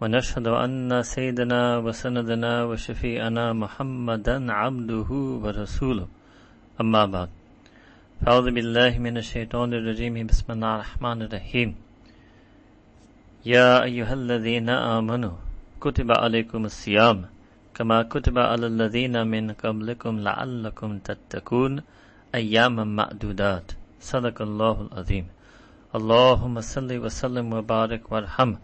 ونشهد أن سيدنا وسندنا وشفيعنا محمدا عبده ورسوله. أما بعد فأعوذ بالله من الشيطان الرجيم. بسم الله الرحمن الرحيم. يا أيها الذين آمنوا كتب عليكم الصيام كما كتب على الذين من قبلكم لعلكم تتقون أياما معدودات. صدق الله العظيم. اللهم صل وسلم وبارك وارحم.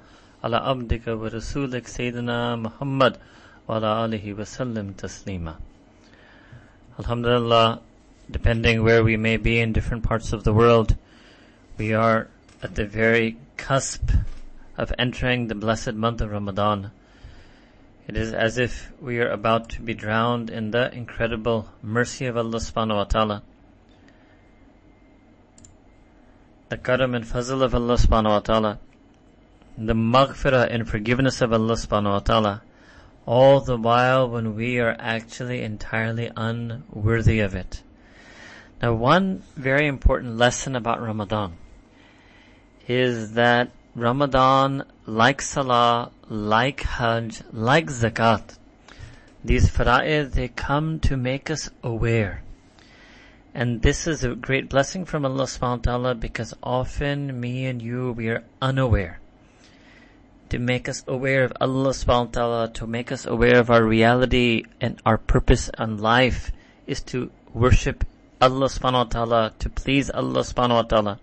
على عبدك ورسولك سيدنا محمد وعلى آله وسلم تسليما Alhamdulillah, depending where we may be in different parts of the world, we are at the very cusp of entering the blessed month of Ramadan. It is as if we are about to be drowned in the incredible mercy of Allah subhanahu wa ta'ala. The karam and fazl of Allah subhanahu wa ta'ala. The maghfirah and forgiveness of Allah subhanahu wa ta'ala. All the while when we are actually entirely unworthy of it. Now one very important lesson about Ramadan is that Ramadan, like Salah, like Hajj, like Zakat, these fara'id, they come to make us aware. And this is a great blessing from Allah subhanahu wa ta'ala because often me and you, we are unaware. To make us aware of Allah subhanahu wa ta'ala, to make us aware of our reality and our purpose in life is to worship Allah subhanahu wa ta'ala, to please Allah subhanahu wa ta'ala.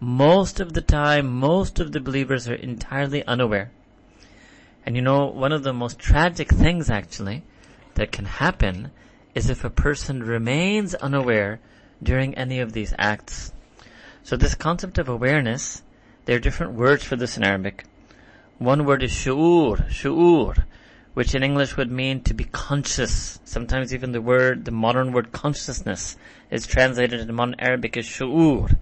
Most of the time, most of the believers are entirely unaware. And you know, one of the most tragic things actually that can happen is if a person remains unaware during any of these acts. So this concept of awareness, there are different words for this in Arabic. One word is shu'ur, shu'ur, which in English would mean to be conscious. Sometimes even the word, the modern word consciousness is translated in modern Arabic as shu'ur.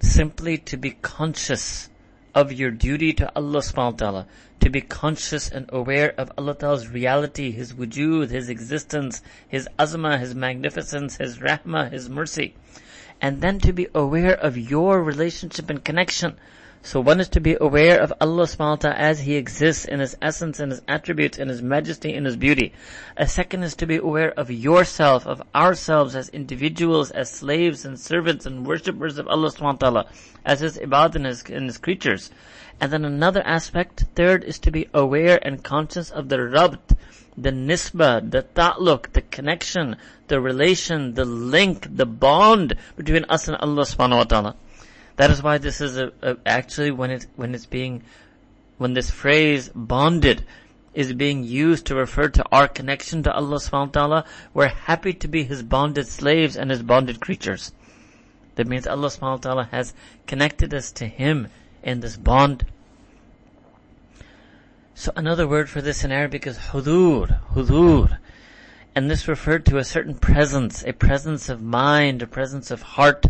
Simply to be conscious of your duty to Allah subhanahu wa ta'ala, to be conscious and aware of Allah ta'ala's reality, His wujud, His existence, His azma, His magnificence, His rahmah, His mercy. And then to be aware of your relationship and connection. So one is to be aware of Allah subhanahu wa ta'ala as He exists in His essence and His attributes and His majesty and His beauty. A second is to be aware of yourself, of ourselves as individuals, as slaves and servants and worshippers of Allah subhanahu wa ta'ala, as His ibad and His, and His creatures. And then another aspect, third is to be aware and conscious of the rabt, the nisba, the ta'luq, the connection, the relation, the link, the bond between us and Allah subhanahu wa ta'ala. That is why this is a, a, actually when it when it's being when this phrase bonded is being used to refer to our connection to Allah subhanahu wa ta'ala, we're happy to be His bonded slaves and His bonded creatures. That means Allah subhanahu wa ta'ala has connected us to Him in this bond. So another word for this in Arabic is hudur, hudur. And this referred to a certain presence, a presence of mind, a presence of heart.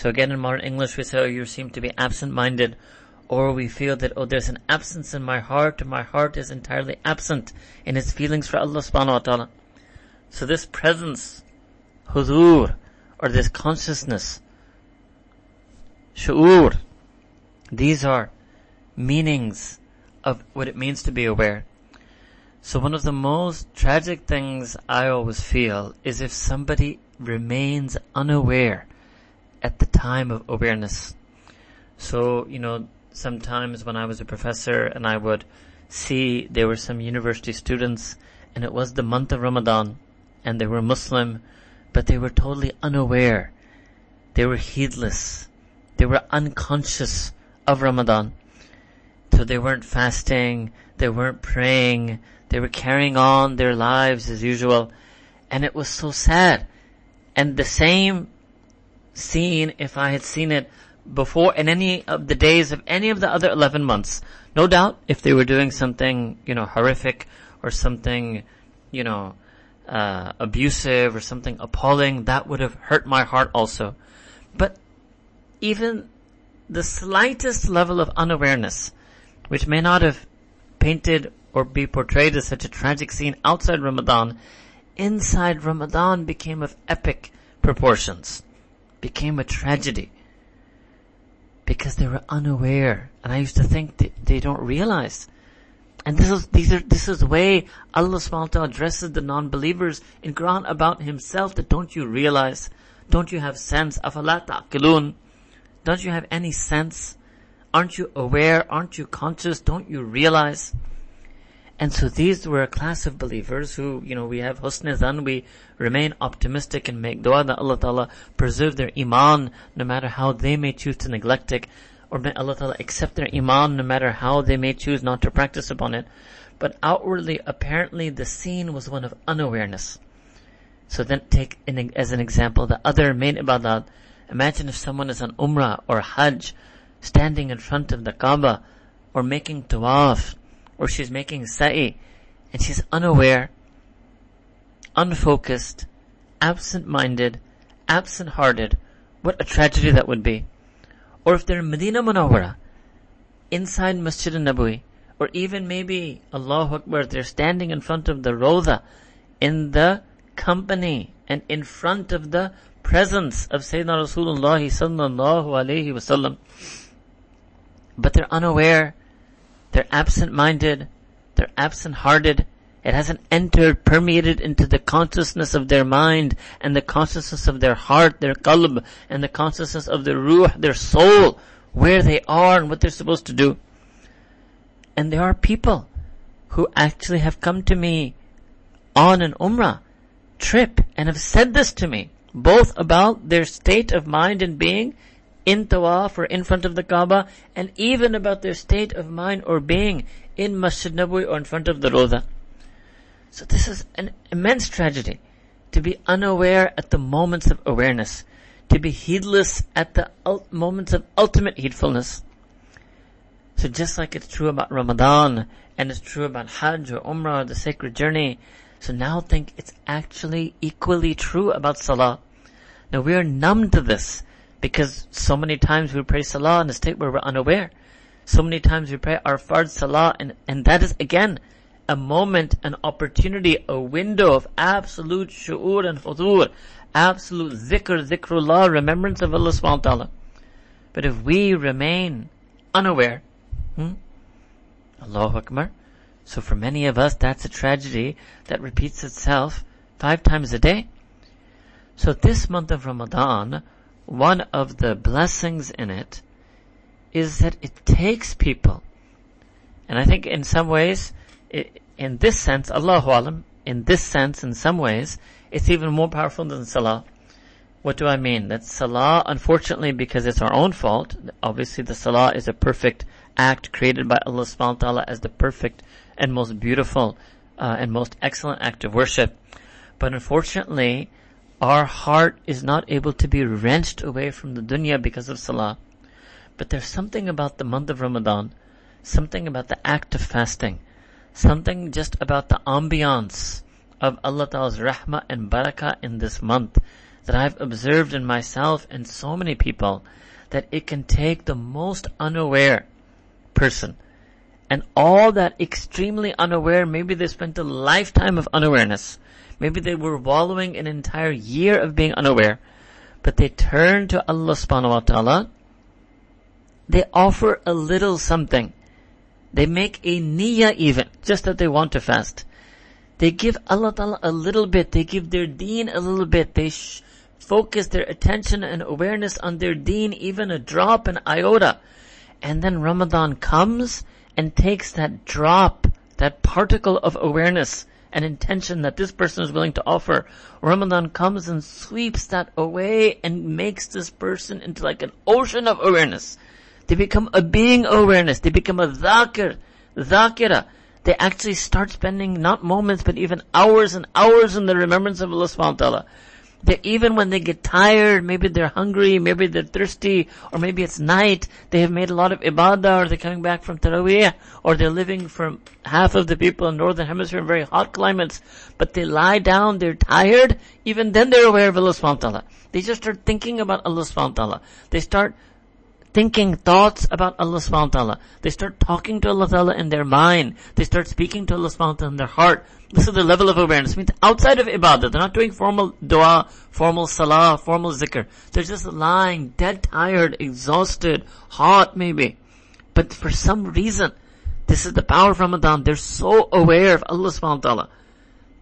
So again in modern English we say, oh, you seem to be absent-minded. Or we feel that, oh, there's an absence in my heart, and my heart is entirely absent in its feelings for Allah subhanahu wa ta'ala. So this presence, hudur, or this consciousness, shu'ur, these are meanings of what it means to be aware. So one of the most tragic things I always feel is if somebody remains unaware at the time of awareness. So, you know, sometimes when I was a professor and I would see there were some university students and it was the month of Ramadan and they were Muslim, but they were totally unaware. They were heedless. They were unconscious of Ramadan. So they weren't fasting, they weren't praying, they were carrying on their lives as usual. And it was so sad. And the same scene, if I had seen it before in any of the days of any of the other 11 months, no doubt if they were doing something, you know, horrific or something, you know, uh, abusive or something appalling, that would have hurt my heart also. But even the slightest level of unawareness, which may not have painted or be portrayed as such a tragic scene outside Ramadan, inside Ramadan became of epic proportions, became a tragedy because they were unaware. And I used to think they, they don't realize. And this is, these are, this is the way Allah subhanahu addresses the non-believers in Quran about himself that don't you realize? Don't you have sense? Afala ta'qilun? Don't you have any sense? Aren't you aware? Aren't you conscious? Don't you realize? And so these were a class of believers who, you know, we have husn dhan, we remain optimistic and make dua that Allah Ta'ala preserve their iman no matter how they may choose to neglect it, or may Allah Ta'ala accept their iman no matter how they may choose not to practice upon it. But outwardly, apparently the scene was one of unawareness. So then take as an example the other main ibadat. Imagine if someone is on Umrah or Hajj, standing in front of the Kaaba, or making tawaf, or she's making sa'i, and she's unaware, unfocused, absent-minded, absent-hearted, what a tragedy that would be. Or if they're in Medina Munawwara, inside Masjid al-Nabawi, or even maybe, Allahu Akbar, they're standing in front of the Rawda, in the company, and in front of the presence of Sayyidina Rasulullah sallallahu alayhi wasallam. But they're unaware they're absent-minded. They're absent-hearted. It hasn't entered, permeated into the consciousness of their mind and the consciousness of their heart, their qalb, and the consciousness of their ruh, their soul, where they are and what they're supposed to do. And there are people who actually have come to me on an umrah trip and have said this to me, both about their state of mind and being in tawaf or in front of the Kaaba, and even about their state of mind or being in Masjid Nabawi or in front of the Rawda. So this is an immense tragedy. To be unaware at the moments of awareness. To be heedless at the moments of ultimate heedfulness. So just like it's true about Ramadan, and it's true about Hajj or Umrah or the sacred journey, so now think it's actually equally true about Salah. Now we are numb to this. Because so many times we pray salah in a state where we're unaware. So many times we pray our fard salah and, and that is again a moment, an opportunity, a window of absolute shu'ur and hudur, absolute zikr, zikrullah, remembrance of Allah subhanahu wa ta'ala. But if we remain unaware, hmm, Allahu Akbar, so for many of us that's a tragedy that repeats itself five times a day. So this month of Ramadan, one of the blessings in it is that it takes people. And I think in some ways, it, in this sense, Allahu Alam, in this sense, in some ways, it's even more powerful than Salah. What do I mean? That Salah, unfortunately, because it's our own fault, obviously the Salah is a perfect act created by Allah subhanahu wa ta'ala as the perfect and most beautiful uh, and most excellent act of worship. But unfortunately, our heart is not able to be wrenched away from the dunya because of salah. But there's something about the month of Ramadan, something about the act of fasting, something just about the ambiance of Allah Ta'ala's rahmah and barakah in this month that I've observed in myself and so many people that it can take the most unaware person and all that extremely unaware, maybe they spent a lifetime of unawareness, Maybe they were wallowing an entire year of being unaware, but they turn to Allah subhanahu wa ta'ala. They offer a little something. They make a niyyah even, just that they want to fast. They give Allah ta'ala a little bit. They give their deen a little bit. They sh- focus their attention and awareness on their deen, even a drop, an iota. And then Ramadan comes and takes that drop, that particle of awareness, an intention that this person is willing to offer, Ramadan comes and sweeps that away and makes this person into like an ocean of awareness. They become a being awareness. They become a dhakir, dhakira. They actually start spending not moments but even hours and hours in the remembrance of Allah subhanahu wa ta'ala. That even when they get tired, maybe they're hungry, maybe they're thirsty, or maybe it's night, they have made a lot of ibadah, or they're coming back from Taraweeh, or they're living from half of the people in Northern Hemisphere in very hot climates, but they lie down, they're tired, even then they're aware of Allah subhanahu wa ta'ala. They just start thinking about Allah subhanahu wa ta'ala. They start thinking thoughts about Allah subhanahu wa ta'ala. They start talking to Allah ta'ala in their mind. They start speaking to Allah subhanahu wa ta'ala in their heart. This is the level of awareness. It means outside of ibadah, they're not doing formal dua, formal salah, formal zikr. They're just lying, dead tired, exhausted, hot maybe. But for some reason, this is the power of Ramadan. They're so aware of Allah subhanahu wa ta'ala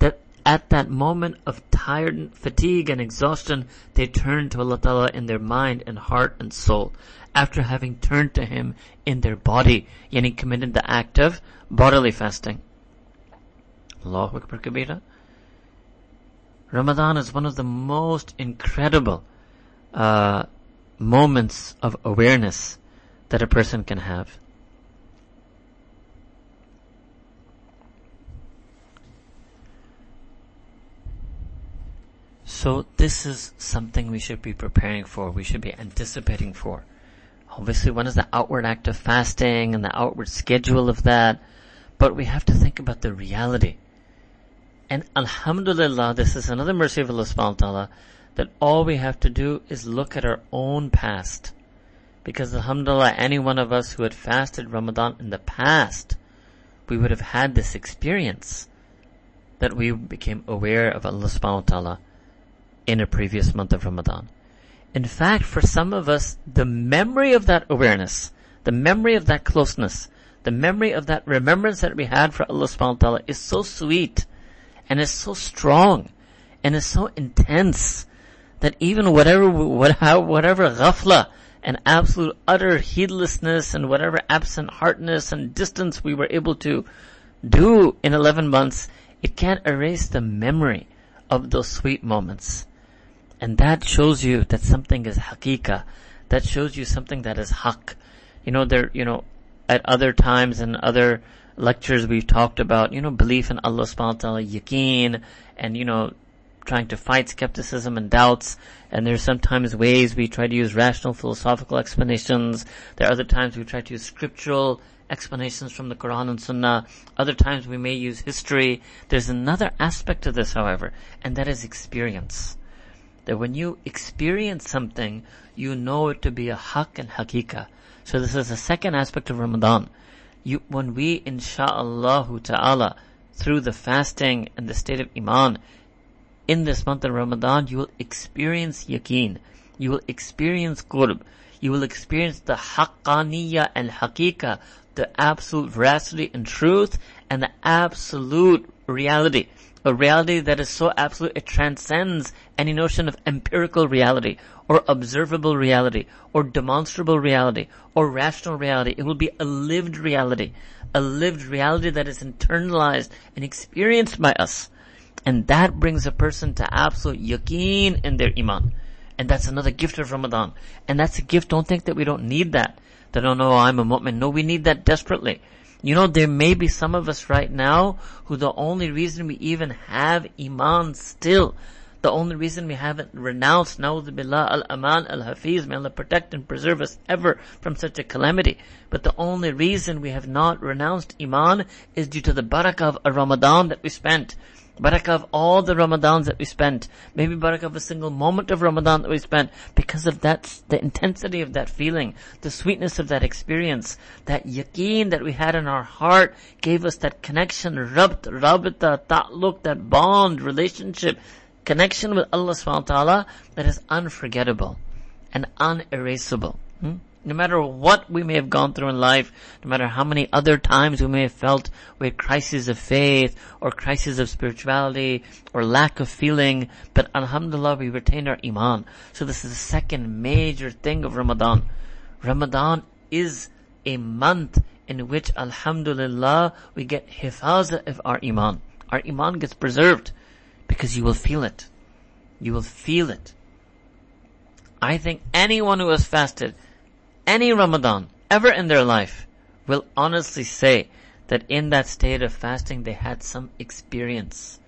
that at that moment of tired, fatigue and exhaustion, they turn to Allah ta'ala in their mind and heart and soul after having turned to Him in their body, yani committed the act of bodily fasting. Allahu Akbar Kabira. Ramadan is one of the most incredible uh, moments of awareness that a person can have. So this is something we should be preparing for, we should be anticipating for. Obviously one is the outward act of fasting and the outward schedule of that, but we have to think about the reality. And Alhamdulillah, this is another mercy of Allah subhanahu wa ta'ala, that all we have to do is look at our own past. Because Alhamdulillah, any one of us who had fasted Ramadan in the past, we would have had this experience that we became aware of Allah subhanahu wa ta'ala in a previous month of Ramadan. In fact, for some of us, the memory of that awareness, the memory of that closeness, the memory of that remembrance that we had for Allah subhanahu wa ta'ala is so sweet and is so strong and is so intense that even whatever, whatever ghafla and absolute utter heedlessness and whatever absent heartness and distance we were able to do in 11 months, it can't erase the memory of those sweet moments. And that shows you that something is hakika. That shows you something that is haq. You know, there, you know, at other times and other lectures we've talked about, you know, belief in Allah subhanahu wa ta'ala, yaqeen, and you know, trying to fight skepticism and doubts. And there's sometimes ways we try to use rational philosophical explanations. There are other times we try to use scriptural explanations from the Quran and Sunnah. Other times we may use history. There's another aspect to this, however, and that is experience. That when you experience something, you know it to be a haq and hakika. So this is the second aspect of Ramadan you, when we insha'Allah ta'ala, through the fasting and the state of iman, in this month of Ramadan, you will experience yaqeen. You will experience qurb. You will experience the haqqaniyya and haqiqa, the absolute veracity and truth, and the absolute reality a reality that is so absolute it transcends any notion of empirical reality or observable reality or demonstrable reality or rational reality. It will be a lived reality, a lived reality that is internalized and experienced by us. And that brings a person to absolute yaqeen in their iman. And that's another gift of Ramadan. And that's a gift. Don't think that we don't need that. That, oh no, I'm a mu'min. No, we need that desperately. You know, there may be some of us right now who the only reason we even have Iman still, the only reason we haven't renounced Billah al-Aman al-Hafiz, may Allah protect and preserve us ever from such a calamity. But the only reason we have not renounced Iman is due to the barakah of Ramadan that we spent. Barakah of all the Ramadans that we spent. Maybe barakah of a single moment of Ramadan that we spent because of that, the intensity of that feeling, the sweetness of that experience, that yaqeen that we had in our heart gave us that connection, rabt, rabita, ta'luq, that bond, relationship, connection with Allah subhanahu wa ta'ala that is unforgettable and unerasable. Hmm? No matter what we may have gone through in life, no matter how many other times we may have felt with crises of faith or crises of spirituality or lack of feeling, but alhamdulillah we retained our iman. So this is the second major thing of Ramadan. Ramadan is a month in which alhamdulillah we get hifazah of our iman. Our iman gets preserved because you will feel it. You will feel it. I think anyone who has fasted any Ramadan ever in their life will honestly say that in that state of fasting they had some experience,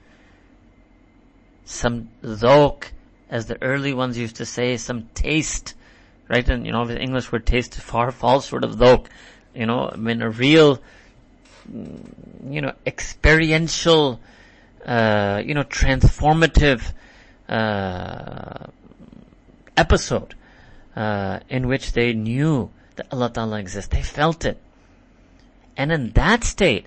some dhok, as the early ones used to say, some taste, right? And you know, the English word taste far falls short of dhok. You know, I mean, a real, mm, you know, experiential, uh, you know, transformative, uh, episode, uh, in which they knew that Allah Ta'ala exists. They felt it. And in that state,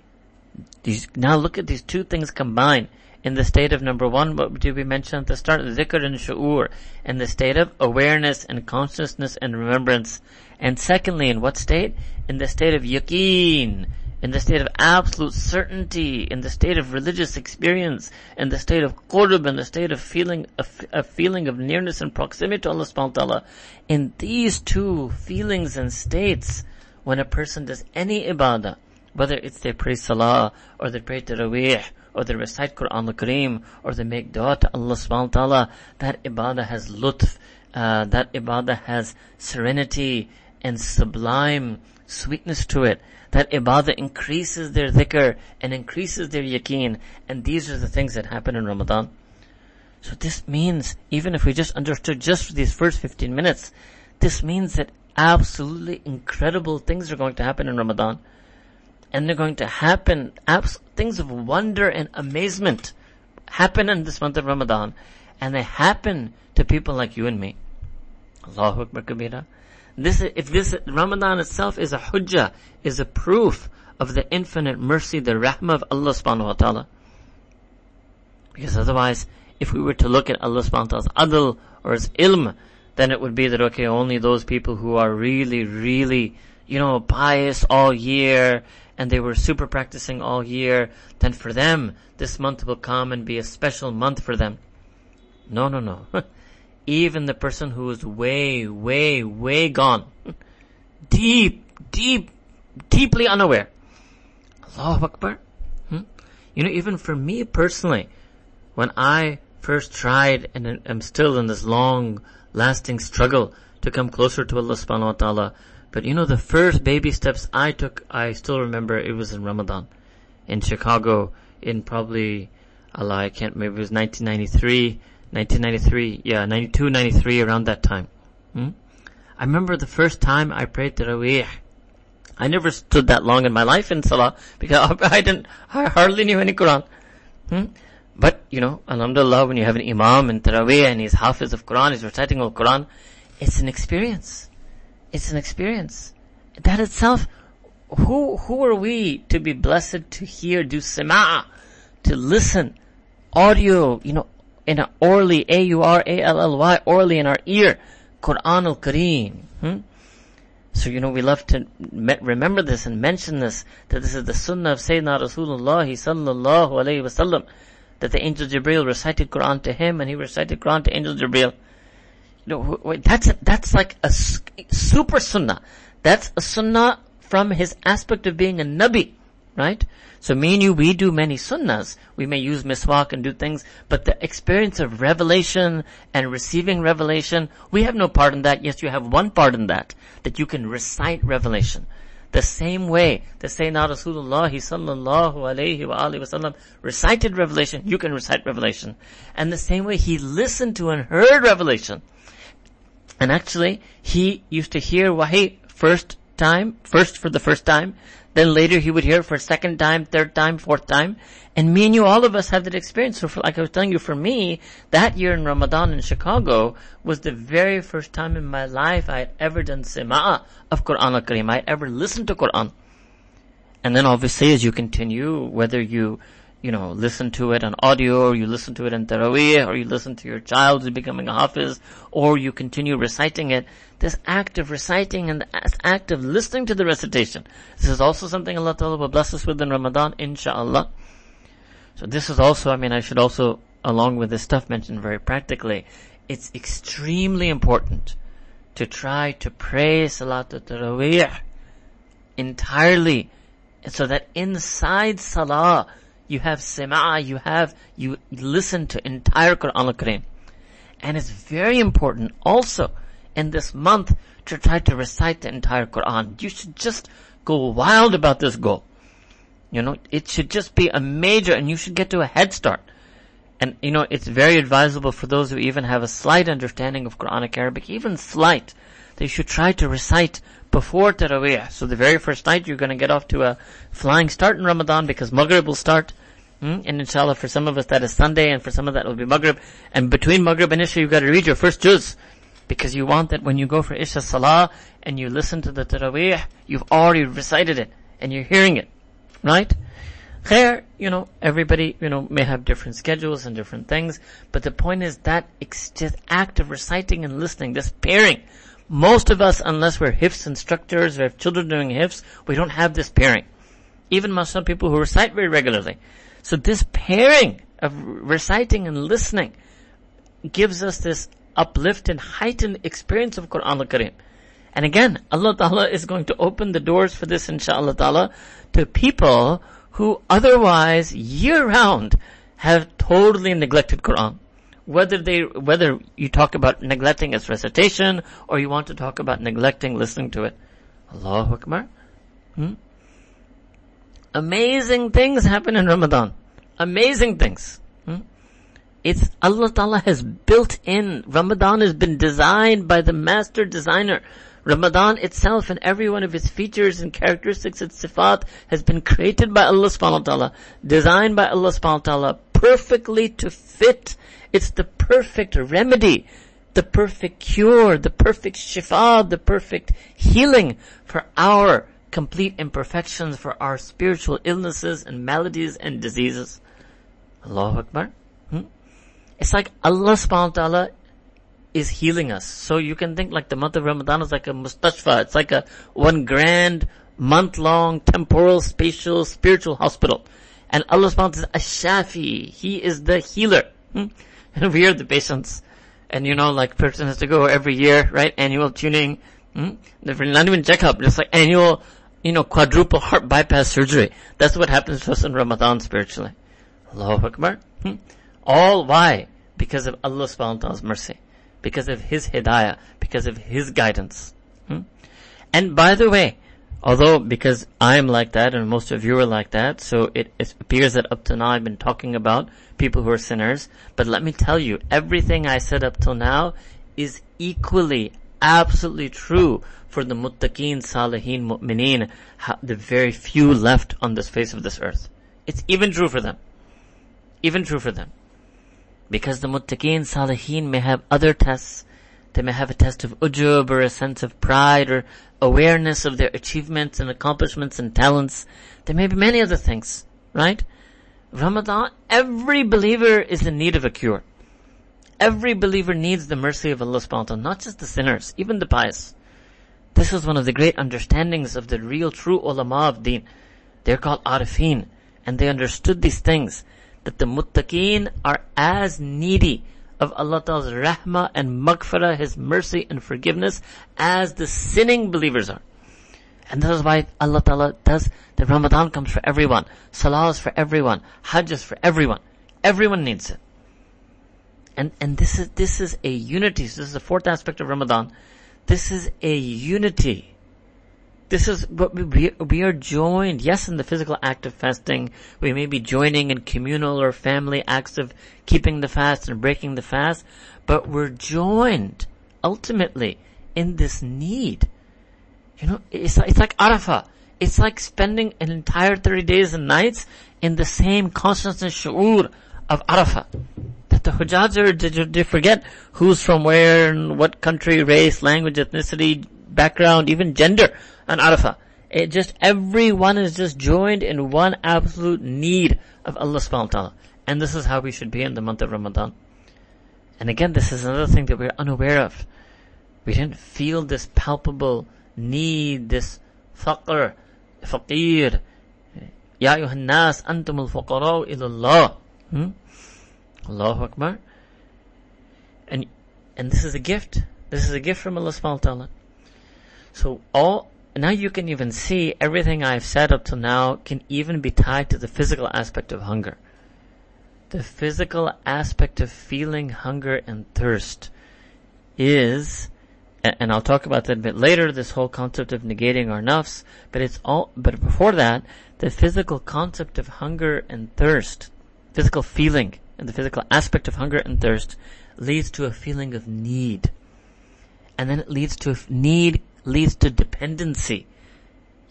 these, now look at these two things combined. In the state of number one, what did we mention at the start? Zikr and shu'ur. In the state of awareness and consciousness and remembrance. And secondly, in what state? In the state of yaqeen. In the state of absolute certainty. In the state of religious experience. In the state of qurb. In the state of feeling, a, a feeling of nearness and proximity to Allah subhanahu wa ta'ala. In these two feelings and states, when a person does any ibadah, whether it's they pray salah, or they pray tarawih, or they recite Quran al-Kareem, or they make dua to Allah subhanahu wa ta'ala, that ibadah has lutf, uh, that ibadah has serenity and sublime sweetness to it. That ibadah increases their dhikr and increases their yaqeen. And these are the things that happen in Ramadan. So this means, even if we just understood just these first 15 minutes, this means that absolutely incredible things are going to happen in Ramadan and they're going to happen, abs- things of wonder and amazement happen in this month of Ramadan, and they happen to people like you and me. Allahu Akbar Kabira. This, if this Ramadan itself is a hujjah, is a proof of the infinite mercy, the rahmah of Allah subhanahu wa ta'ala. Because otherwise, if we were to look at Allah subhanahu wa ta'ala's adl or his ilm, then it would be that okay, only those people who are really, really, you know, pious all year and they were super practicing all year, then for them, this month will come and be a special month for them. No, no, no. Even the person who is way, way, way gone, deep, deep, deeply unaware. Allahu Akbar. Hmm? You know, even for me personally, when I first tried and am still in this long lasting struggle to come closer to Allah subhanahu wa ta'ala, but you know, the first baby steps I took, I still remember it was in Ramadan in Chicago in probably, Allah, I can't remember, it was 1993, 1993, yeah, 92, 93, around that time. Hmm? I remember the first time I prayed Taraweeh. I never stood that long in my life in Salah because I didn't, I hardly knew any Quran. Hmm? But, you know, Alhamdulillah, when you have an Imam in Taraweeh and he's Hafiz of Quran, he's reciting all Quran, it's an experience. It's an experience. That itself, who, who are we to be blessed to hear, do sama'a, to listen, audio, you know, in an aurally, A-U-R-A-L-L-Y, aurally in our ear, Quran al-Kareem. Hmm? So, you know, we love to me- remember this and mention this, that this is the sunnah of Sayyidina Rasulullah sallallahu alayhi wasallam, that the angel Jibreel recited Quran to him and he recited Quran to angel Jibreel. No, wait, that's a, that's like a super sunnah. That's a sunnah from his aspect of being a nabi, right? So me and you, we do many sunnahs. We may use miswak and do things, but the experience of revelation and receiving revelation, we have no part in that. Yes, you have one part in that, that you can recite revelation. The same way the Sayyidina Rasulullah sallallahu alayhi wa alihi wasallam recited revelation, you can recite revelation. And the same way he listened to and heard revelation. And actually, he used to hear wahi first time, first for the first time, then later he would hear it for a second time, third time, fourth time. And me and you, all of us have that experience. So for, like I was telling you, for me, that year in Ramadan in Chicago was the very first time in my life I had ever done sima'ah of Quran al-Kareem. I had ever listened to Quran. And then obviously as you continue, whether you you know, listen to it on audio, or you listen to it in Taraweeh, or you listen to your child who's becoming a Hafiz, or you continue reciting it, this act of reciting and the act of listening to the recitation, this is also something Allah Ta'ala will bless us with in Ramadan, inshallah. So this is also, I mean, I should also, along with this stuff mentioned very practically, it's extremely important to try to pray Salatul Taraweeh entirely, so that inside Salah, you have sim'a, you have, you listen to entire Quran al-Kareem. And it's very important also in this month to try to recite the entire Quran. You should just go wild about this goal. You know, it should just be a major and you should get to a head start. and you know, it's very advisable for those who even have a slight understanding of Quranic Arabic, even slight, they should try to recite before Taraweeh. So the very first night you're going to get off to a flying start in Ramadan because Maghrib will start. Hmm? And inshallah for some of us that is Sunday and for some of that will be Maghrib. And between Maghrib and Isha you've got to read your first juz. Because you want that when you go for Isha Salah and you listen to the Taraweeh, you've already recited it and you're hearing it. Right? Khair, you know, everybody, you know, may have different schedules and different things, but the point is that just act of reciting and listening, this pairing, most of us, unless we're hifz instructors or have children doing hifz, we don't have this pairing. Even some people who recite very regularly. So this pairing of reciting and listening gives us this uplift and heightened experience of Quran al-Kareem. And again, Allah Ta'ala is going to open the doors for this inshallah ta'ala to people who otherwise year round have totally neglected Quran. Whether they, whether you talk about neglecting its recitation or you want to talk about neglecting listening to it. Allahu Akbar. Hmm? Amazing things happen in Ramadan. Amazing things. Hmm? It's Allah Ta'ala has built in, Ramadan has been designed by the master designer. Ramadan itself and every one of its features and characteristics, its sifat, has been created by Allah subhanahu wa ta'ala, designed by Allah subhanahu wa ta'ala, perfectly to fit. It's the perfect remedy, the perfect cure, the perfect shifa, the perfect healing for our complete imperfections, for our spiritual illnesses and maladies and diseases. Allahu Akbar. Hmm? It's like Allah subhanahu wa ta'ala is healing us. So you can think like the month of Ramadan is like a mustashfa. It's like a one grand month long temporal, spatial, spiritual hospital. And Allah subhanahu wa ta'ala is Ash-Shafi. He is the healer. Hmm? And we are the patients. And you know, like person has to go every year, right? Annual tuning. Hmm? Not even checkup, just like annual, you know, quadruple heart bypass surgery. That's what happens to us in Ramadan spiritually. Allahu Akbar. Hmm? All why? Because of Allah subhanahu wa ta'ala's mercy because of His hidayah, because of His guidance. Hmm? And by the way, although because I'm like that and most of you are like that, so it, it appears that up to now I've been talking about people who are sinners, but let me tell you, everything I said up till now is equally, absolutely true for the muttaqeen, salihin, mu'mineen, the very few left on this face of this earth. It's even true for them. Even true for them. Because the muttaqeen, salihin may have other tests. They may have a test of ujub or a sense of pride or awareness of their achievements and accomplishments and talents. There may be many other things, right? Ramadan, every believer is in need of a cure. Every believer needs the mercy of Allah subhanahu wa ta'ala, not just the sinners, even the pious. This is one of the great understandings of the real true ulama of deen. They're called arifin, and they understood these things that the muttaqeen are as needy of Allah Ta'ala's rahmah and maghfirah, His mercy and forgiveness, as the sinning believers are. And that is why Allah Ta'ala does, the Ramadan comes for everyone. Salah is for everyone. Hajj is for everyone. Everyone needs it. And, and this is, this is a unity. So this is the fourth aspect of Ramadan. This is a unity this is what we, we are joined, yes, in the physical act of fasting. We may be joining in communal or family acts of keeping the fast and breaking the fast, but we're joined ultimately in this need. You know, it's, it's like Arafah. It's like spending an entire 30 days and nights in the same consciousness shu'ur of Arafah. That the Hujjaj are, did forget who's from where and what country, race, language, ethnicity, background, even gender on Arafah. It just, everyone is just joined in one absolute need of Allah subhanahu wa ta'ala. And this is how we should be in the month of Ramadan. And again, this is another thing that we're unaware of. We didn't feel this palpable need, this faqr, faqir. Ya ayuhan nas antumul fuqara ilallah. Hmm? Allahu Akbar. And, and this is a gift. This is a gift from Allah subhanahu wa ta'ala. So all, now you can even see everything I've said up to now can even be tied to the physical aspect of hunger. The physical aspect of feeling hunger and thirst is, and I'll talk about that a bit later, this whole concept of negating our nafs, but it's all, but before that, the physical concept of hunger and thirst, physical feeling, and the physical aspect of hunger and thirst leads to a feeling of need. And then it leads to a need, leads to dependency.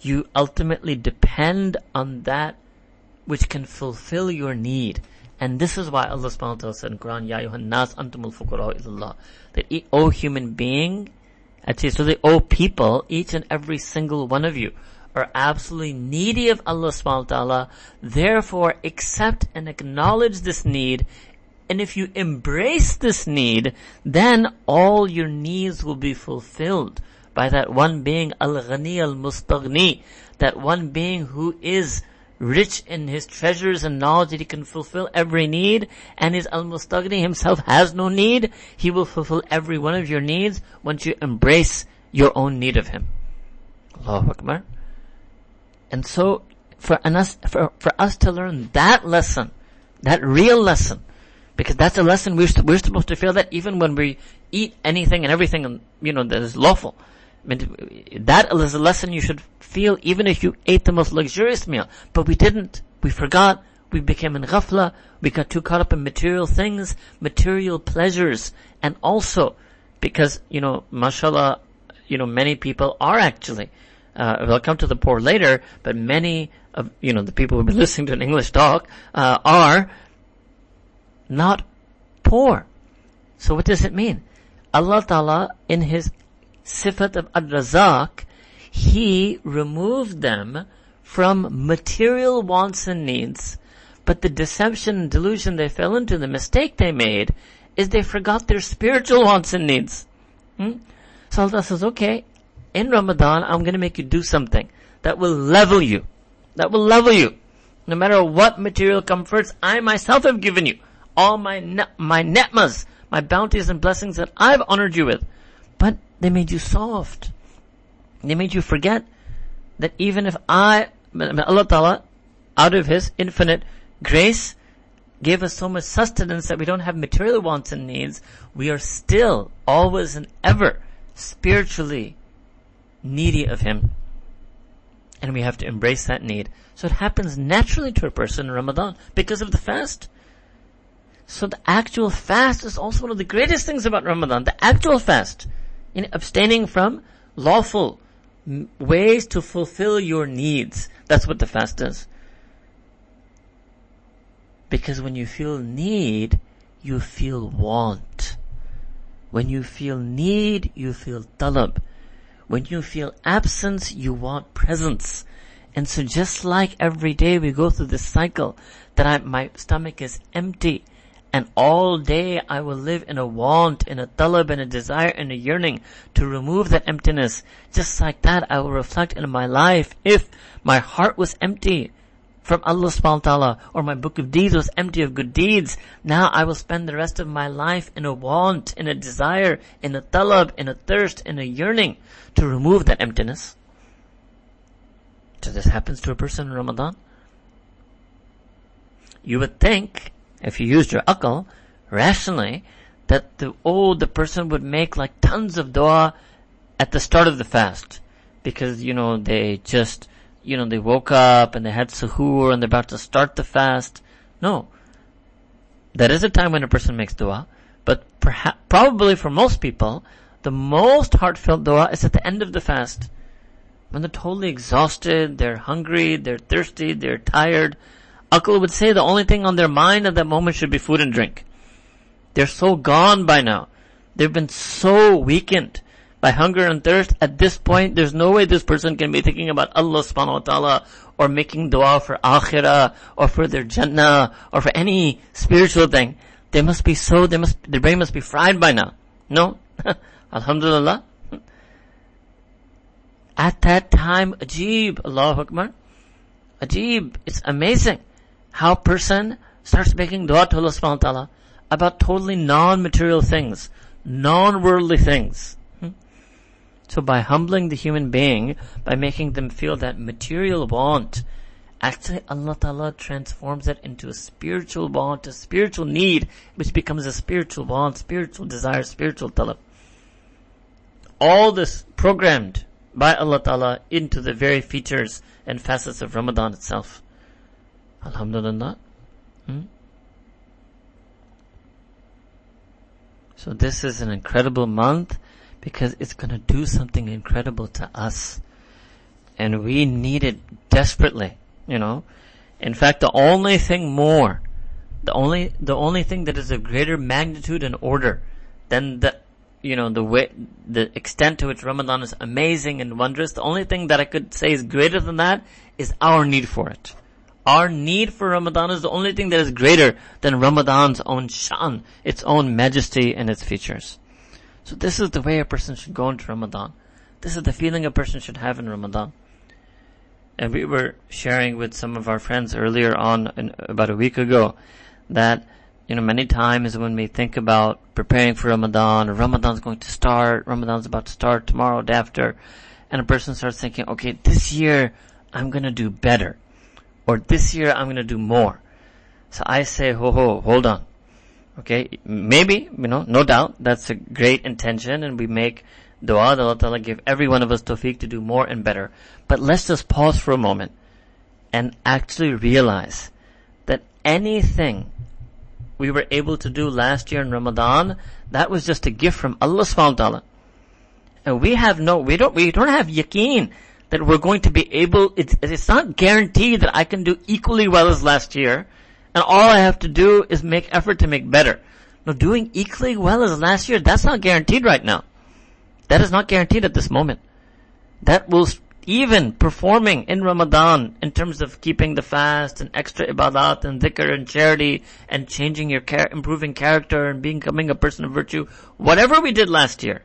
You ultimately depend on that which can fulfill your need. And this is why Allah subhanahu wa ta'ala said in Quran, Ya nas antumul fuqara ilallah. That, O human being, actually, so the O people, each and every single one of you, are absolutely needy of Allah subhanahu wa ta'ala. Therefore, accept and acknowledge this need. And if you embrace this need, then all your needs will be fulfilled by that one being Al-Ghani Al-Mustaghni, that one being who is rich in his treasures and knowledge that he can fulfill every need, and his Al-Mustaghni himself has no need, he will fulfill every one of your needs once you embrace your own need of him. Allahu Akbar. And so, for us, for, for us to learn that lesson, that real lesson, because that's a lesson we're, we're supposed to feel that even when we eat anything and everything, you know, that is lawful. I mean, that is a lesson you should feel even if you ate the most luxurious meal. But we didn't. We forgot. We became in ghafla. We got too caught up in material things, material pleasures. And also, because, you know, mashallah, you know, many people are actually uh, we'll come to the poor later, but many of, you know, the people who've been listening to an English talk, uh, are not poor. So what does it mean? Allah Ta'ala, in His sifat of Ad-Razak, He removed them from material wants and needs, but the deception and delusion they fell into, the mistake they made, is they forgot their spiritual wants and needs. Hmm? So Allah says, okay, in Ramadan, I'm to make you do something that will level you. That will level you. No matter what material comforts I myself have given you. All my, ne- my netmas, my bounties and blessings that I've honored you with. They made you soft. They made you forget that even if I, Allah Ta'ala, out of His infinite grace, gave us so much sustenance that we don't have material wants and needs, we are still, always and ever, spiritually needy of Him. And we have to embrace that need. So it happens naturally to a person in Ramadan because of the fast. So the actual fast is also one of the greatest things about Ramadan. The actual fast. In abstaining from lawful ways to fulfill your needs. That's what the fast is. Because when you feel need, you feel want. When you feel need, you feel talab. When you feel absence, you want presence. And so just like every day we go through this cycle that I, my stomach is empty and all day I will live in a want, in a talab, in a desire, in a yearning to remove that emptiness. Just like that I will reflect in my life if my heart was empty from Allah subhanahu wa ta'ala or my book of deeds was empty of good deeds. Now I will spend the rest of my life in a want, in a desire, in a talab, in a thirst, in a yearning to remove that emptiness. So this happens to a person in Ramadan. You would think, if you used your akal, rationally, that the, oh, the person would make like tons of dua at the start of the fast. Because, you know, they just, you know, they woke up and they had suhoor and they're about to start the fast. No. That is a time when a person makes dua, but perhaps, probably for most people, the most heartfelt dua is at the end of the fast. When they're totally exhausted, they're hungry, they're thirsty, they're tired. Akal would say the only thing on their mind at that moment should be food and drink. They're so gone by now. They've been so weakened by hunger and thirst, at this point, there's no way this person can be thinking about Allah subhanahu wa ta'ala or making dua for akhirah or for their jannah or for any spiritual thing. They must be so, they must, their brain must be fried by now. No? Alhamdulillah. At that time, ajib, Allahu Akbar. Ajib, it's amazing how person starts making dua to Allah subhanahu wa ta'ala about totally non-material things, non-worldly things. Hmm? So by humbling the human being, by making them feel that material want, actually Allah Ta'ala transforms it into a spiritual want, a spiritual need, which becomes a spiritual want, spiritual desire, spiritual talab. All this programmed by Allah Ta'ala into the very features and facets of Ramadan itself. Alhamdulillah. Hmm? So this is an incredible month because it's going to do something incredible to us. And we need it desperately, you know. In fact, the only thing more, the only, the only thing that is of greater magnitude and order than the, you know, the way, the extent to which Ramadan is amazing and wondrous, the only thing that I could say is greater than that is our need for it. Our need for Ramadan is the only thing that is greater than Ramadan's own shan, its own majesty and its features. So this is the way a person should go into Ramadan. This is the feeling a person should have in Ramadan. And we were sharing with some of our friends earlier on, in, about a week ago, that, you know, many times when we think about preparing for Ramadan, Ramadan's going to start, Ramadan's about to start tomorrow, day after, and a person starts thinking, okay, this year I'm gonna do better. Or this year I'm gonna do more. So I say, ho ho, hold on. Okay, maybe, you know, no doubt, that's a great intention and we make dua that Allah Ta'ala give every one of us tawfiq to do more and better. But let's just pause for a moment and actually realize that anything we were able to do last year in Ramadan, that was just a gift from Allah subhanahu wa ta'ala. And we have no, we don't, we don't have yaqeen that we're going to be able, it's, it's not guaranteed that I can do equally well as last year and all I have to do is make effort to make better. No, doing equally well as last year, that's not guaranteed right now. That is not guaranteed at this moment. That will, even performing in Ramadan in terms of keeping the fast and extra ibadat and dhikr and charity and changing your care, improving character and becoming a person of virtue, whatever we did last year,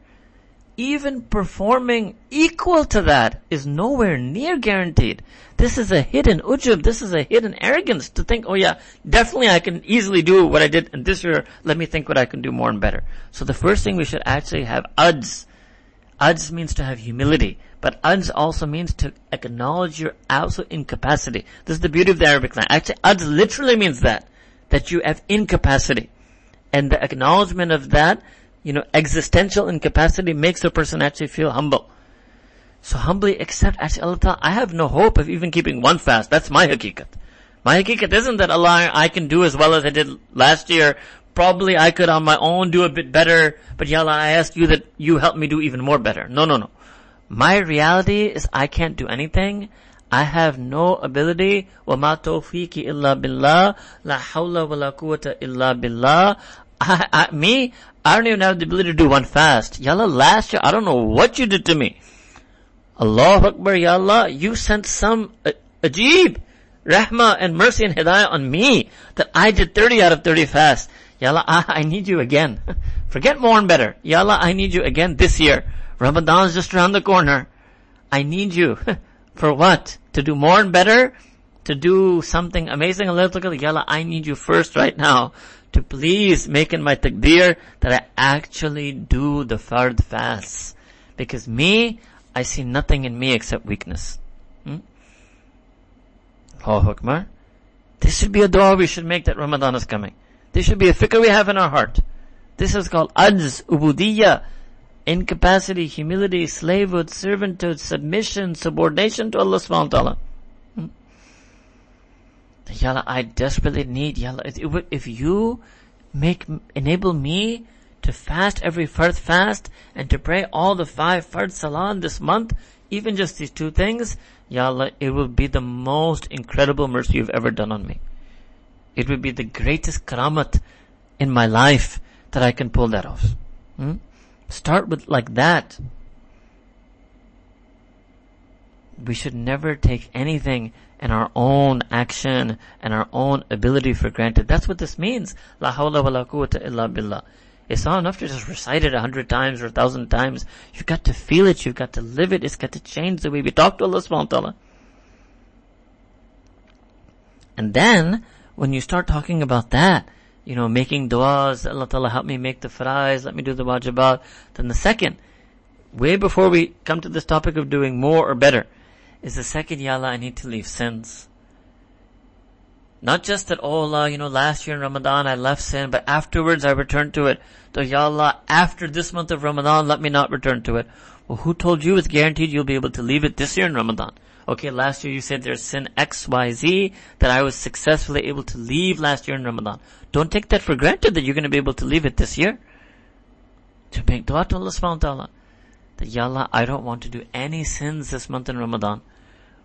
even performing equal to that is nowhere near guaranteed. This is a hidden ujub. This is a hidden arrogance to think, oh yeah, definitely I can easily do what I did in this year. Let me think what I can do more and better. So the first thing we should actually have ajz. Ajz means to have humility. But ajz also means to acknowledge your absolute incapacity. This is the beauty of the Arabic language. Actually, ajz literally means that. That you have incapacity. And the acknowledgement of that you know, existential incapacity makes a person actually feel humble. So humbly accept, actually Allah Ta'ala, I have no hope of even keeping one fast. That's my hakikat. My hakikat isn't that Allah, I can do as well as I did last year. Probably I could on my own do a bit better, but Ya Allah, I ask you that you help me do even more better. No, no, no. My reality is I can't do anything. I have no ability. وَمَا تَوْفِيقِ إِلَّا بِاللَّهِ لَا حَوْلَ وَلَا قُوَّةَ إِلَّا بِاللَّهِ I, I, me, I don't even have the ability to do one fast. Yalla, last year, I don't know what you did to me. Allah Akbar, Ya Allah, you sent some uh, ajib, rahmah and mercy and hidayah on me that I did 30 out of 30 fast. Ya Allah, I, I need you again. Forget more and better. Ya Allah, I need you again this year. Ramadan is just around the corner. I need you. For what? To do more and better? To do something amazing? Ya Allah, I need you first right now to please make in my takbir that I actually do the fard fast. Because me, I see nothing in me except weakness. Hmm? This should be a dua we should make that Ramadan is coming. This should be a fikr we have in our heart. This is called ajz, ubudiyya, incapacity, humility, slavehood, servanthood, submission, subordination to Allah subhanahu wa ta'ala. Yalla, I desperately need Yalla. If you make, enable me to fast every fard fast and to pray all the five fard salah this month, even just these two things, Yalla, it will be the most incredible mercy you've ever done on me. It will be the greatest karamat in my life that I can pull that off. Hmm? Start with like that. We should never take anything and our own action and our own ability for granted. That's what this means. La hawla wa la quwwata illa billah. It's not enough to just recite it a hundred times or a thousand times. You've got to feel it, you've got to live it, it's got to change the way we talk to Allah subhanahu wa ta'ala. And then, when you start talking about that, you know, making du'as, Allah ta'ala help me make the farais, let me do the wajibat, then the second, way before we come to this topic of doing more or better, is the second Ya Allah, I need to leave sins. Not just that, oh Allah, you know, last year in Ramadan I left sin, but afterwards I returned to it. So Ya Allah, after this month of Ramadan, let me not return to it. Well, who told you it's guaranteed you'll be able to leave it this year in Ramadan? Okay, last year you said there's sin X, Y, Z that I was successfully able to leave last year in Ramadan. Don't take that for granted that you're going to be able to leave it this year. To make dua to Allah subhanahu wa ta'ala. That Ya Allah, I don't want to do any sins this month in Ramadan.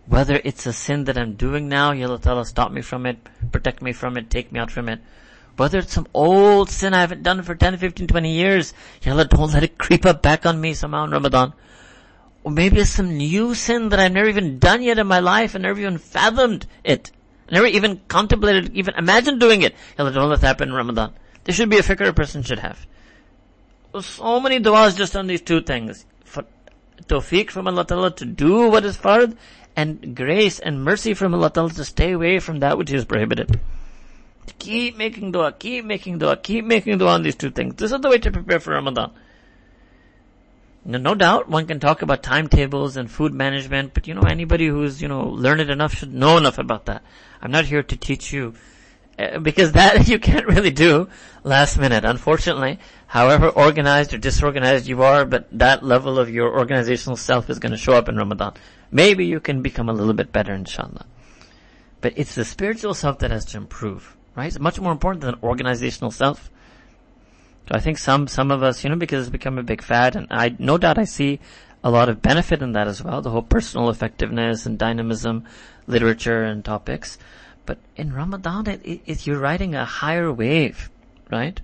Whether it's a sin that I'm doing now, Ya Allah stop me from it, protect me from it, take me out from it. Whether it's some old sin I haven't done for 10, 15, 20 years, Ya Allah don't let it creep up back on me somehow in Ramadan. Or maybe it's some new sin that I've never even done yet in my life and never even fathomed it. Never even contemplated, even imagined doing it. Ya Allah don't let that happen in Ramadan. There should be a fikr a person should have. So many du'as just on these two things. For tawfiq from Allah Ta'ala to do what is fard and grace and mercy from Allah Ta'ala to stay away from that which is prohibited. Keep making dua, keep making dua, keep making dua on these two things. This is the way to prepare for Ramadan. No, no doubt one can talk about timetables and food management, but you know, anybody who's, you know, learned enough should know enough about that. I'm not here to teach you, uh, because that you can't really do last minute, unfortunately. However organized or disorganized you are, but that level of your organizational self is going to show up in Ramadan. Maybe you can become a little bit better, inshallah. But it's the spiritual self that has to improve, right? It's much more important than organizational self. So I think some, some of us, you know, because it's become a big fad and I, no doubt I see a lot of benefit in that as well, the whole personal effectiveness and dynamism, literature and topics. But in Ramadan, it, it, it, you're riding a higher wave, right?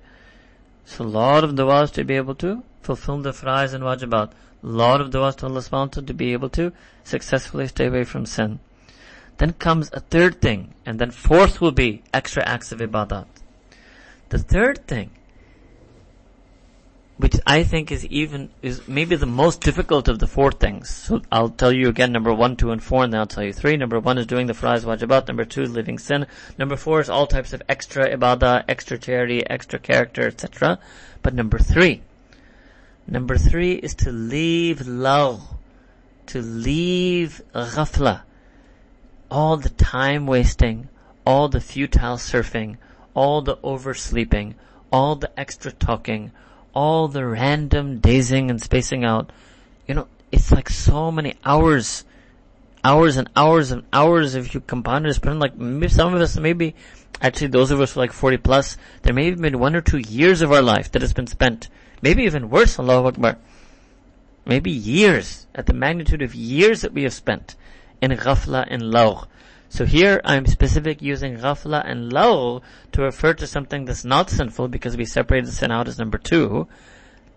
So a lot of du'as to be able to fulfill the frais and wajibat. Lot of du'as to Allah subhanahu to be able to successfully stay away from sin. Then comes a third thing, and then fourth will be extra acts of ibadat. The third thing which I think is even, is maybe the most difficult of the four things. So I'll tell you again number one, two, and four, and then I'll tell you three. Number one is doing the frais wajibat. Number two is living sin. Number four is all types of extra ibadah, extra charity, extra character, etc. But number three, number three is to leave lahw, to leave ghafla, all the time wasting, all the futile surfing, all the oversleeping, all the extra talking, all the random dazing and spacing out, you know, it's like so many hours, hours and hours and hours if you combine it, spend like, some of us maybe, actually those of us who are like 40 plus, there may have been one or two years of our life that has been spent, maybe even worse, Allahu Akbar, maybe years, at the magnitude of years that we have spent in ghafla and lahw. So here I'm specific using ghafla and lahw to refer to something that's not sinful because we separated sin out as number two.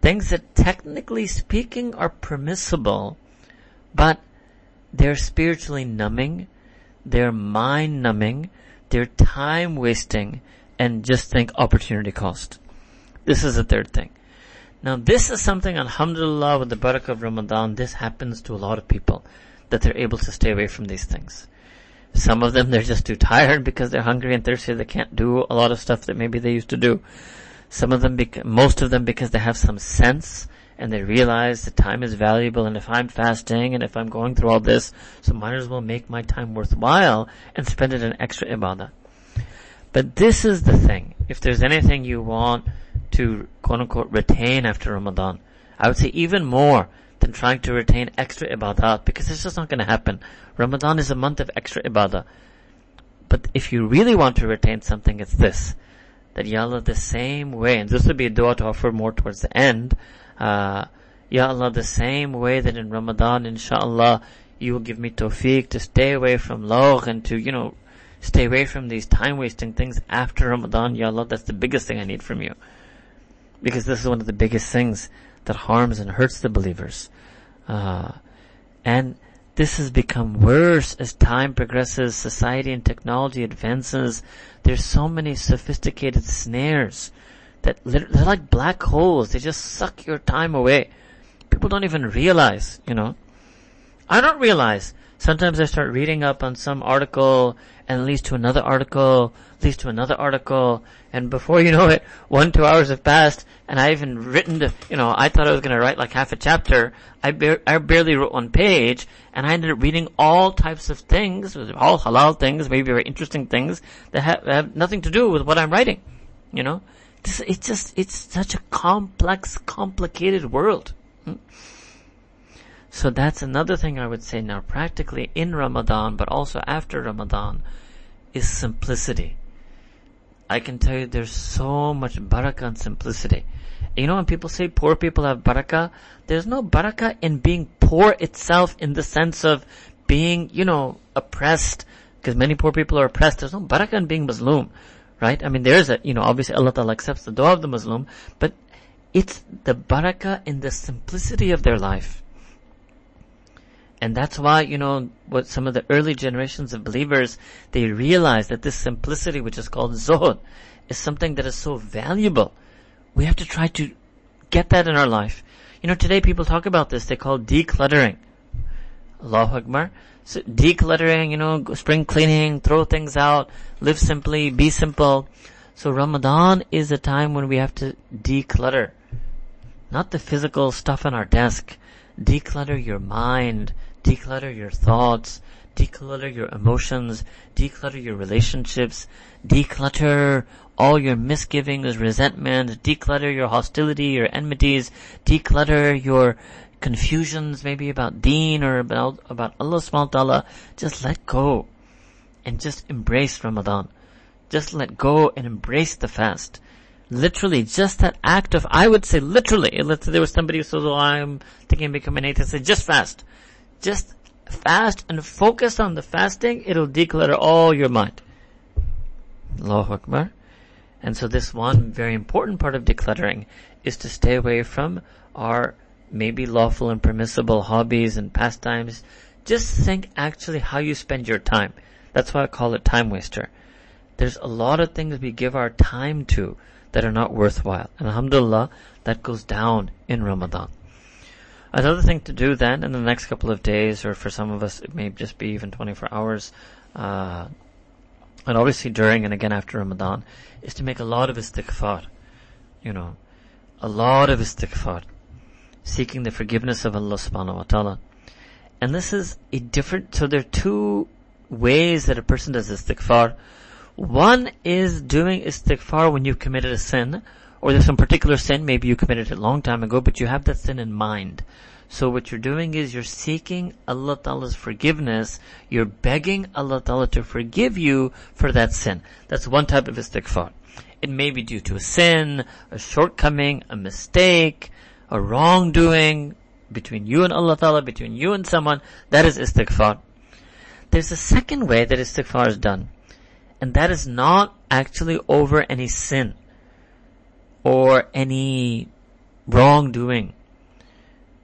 Things that technically speaking are permissible, but they're spiritually numbing, they're mind numbing, they're time wasting, and just think opportunity cost. This is the third thing. Now this is something, alhamdulillah, with the barakah of Ramadan, this happens to a lot of people, that they're able to stay away from these things. Some of them they're just too tired because they're hungry and thirsty. They can't do a lot of stuff that maybe they used to do. Some of them, bec- most of them because they have some sense and they realize the time is valuable and if I'm fasting and if I'm going through all this, so might as well make my time worthwhile and spend it in extra ibadah. But this is the thing. If there's anything you want to quote unquote retain after Ramadan, I would say even more than trying to retain extra ibadat because it's just not going to happen. Ramadan is a month of extra ibadah. But if you really want to retain something, it's this. That Ya Allah, the same way, and this would be a dua to offer more towards the end, uh, Ya Allah, the same way that in Ramadan, inshallah, you will give me tawfiq to stay away from lahw and to, you know, stay away from these time wasting things after Ramadan, Ya Allah, that's the biggest thing I need from you. Because this is one of the biggest things that harms and hurts the believers. Uh, and this has become worse as time progresses, society and technology advances. There's so many sophisticated snares that they're like black holes. They just suck your time away. People don't even realize, you know. I don't realize. Sometimes I start reading up on some article and leads to another article, leads to another article, and before you know it, one, two hours have passed, and I even written the, you know, I thought I was gonna write like half a chapter, I, I barely wrote one page, and I ended up reading all types of things, all halal things, maybe very interesting things, that have, have nothing to do with what I'm writing, you know? It's just, it's such a complex, complicated world. Hmm? So that's another thing I would say now practically in Ramadan, but also after Ramadan, is simplicity. I can tell you there's so much barakah in simplicity. You know when people say poor people have barakah, there's no barakah in being poor itself in the sense of being, you know, oppressed, because many poor people are oppressed. There's no barakah in being Muslim, right? I mean, there's a, you know, obviously Allah Ta'ala accepts the dua of the Muslim, but it's the barakah in the simplicity of their life. And that's why, you know, what some of the early generations of believers, they realize that this simplicity, which is called zuhud, is something that is so valuable. We have to try to get that in our life. You know, today people talk about this, they call decluttering. Allahu Akbar. So decluttering, you know, spring cleaning, throw things out, live simply, be simple. So Ramadan is a time when we have to declutter. Not the physical stuff on our desk. Declutter your mind, declutter your thoughts, declutter your emotions, declutter your relationships, declutter all your misgivings, resentment, declutter your hostility, your enmities, declutter your confusions maybe about deen or about, about Allah subhanahu wa ta'ala. Just let go and just embrace Ramadan. Just let go and embrace the fast. Literally, just that act of, I would say literally, let's say there was somebody who says, oh, I'm thinking of becoming an atheist, say just fast just fast and focus on the fasting, it'll declutter all your mind. Allahu Akbar. And so this one very important part of decluttering is to stay away from our maybe lawful and permissible hobbies and pastimes. Just think actually how you spend your time. That's why I call it time waster. There's a lot of things we give our time to that are not worthwhile. And alhamdulillah, that goes down in Ramadan. Another thing to do then in the next couple of days, or for some of us, it may just be even 24 hours, uh, and obviously during and again after Ramadan, is to make a lot of istighfar. You know, a lot of istighfar. Seeking the forgiveness of Allah subhanahu wa ta'ala. And this is a different, so there are two ways that a person does istighfar. One is doing istighfar when you've committed a sin, or there's some particular sin, maybe you committed it a long time ago, but you have that sin in mind. So what you're doing is you're seeking Allah Ta'ala's forgiveness. You're begging Allah Ta'ala to forgive you for that sin. That's one type of istighfar. It may be due to a sin, a shortcoming, a mistake, a wrongdoing between you and Allah Ta'ala, between you and someone. That is istighfar. There's a second way that istighfar is done. And that is not actually over any sin or any wrongdoing,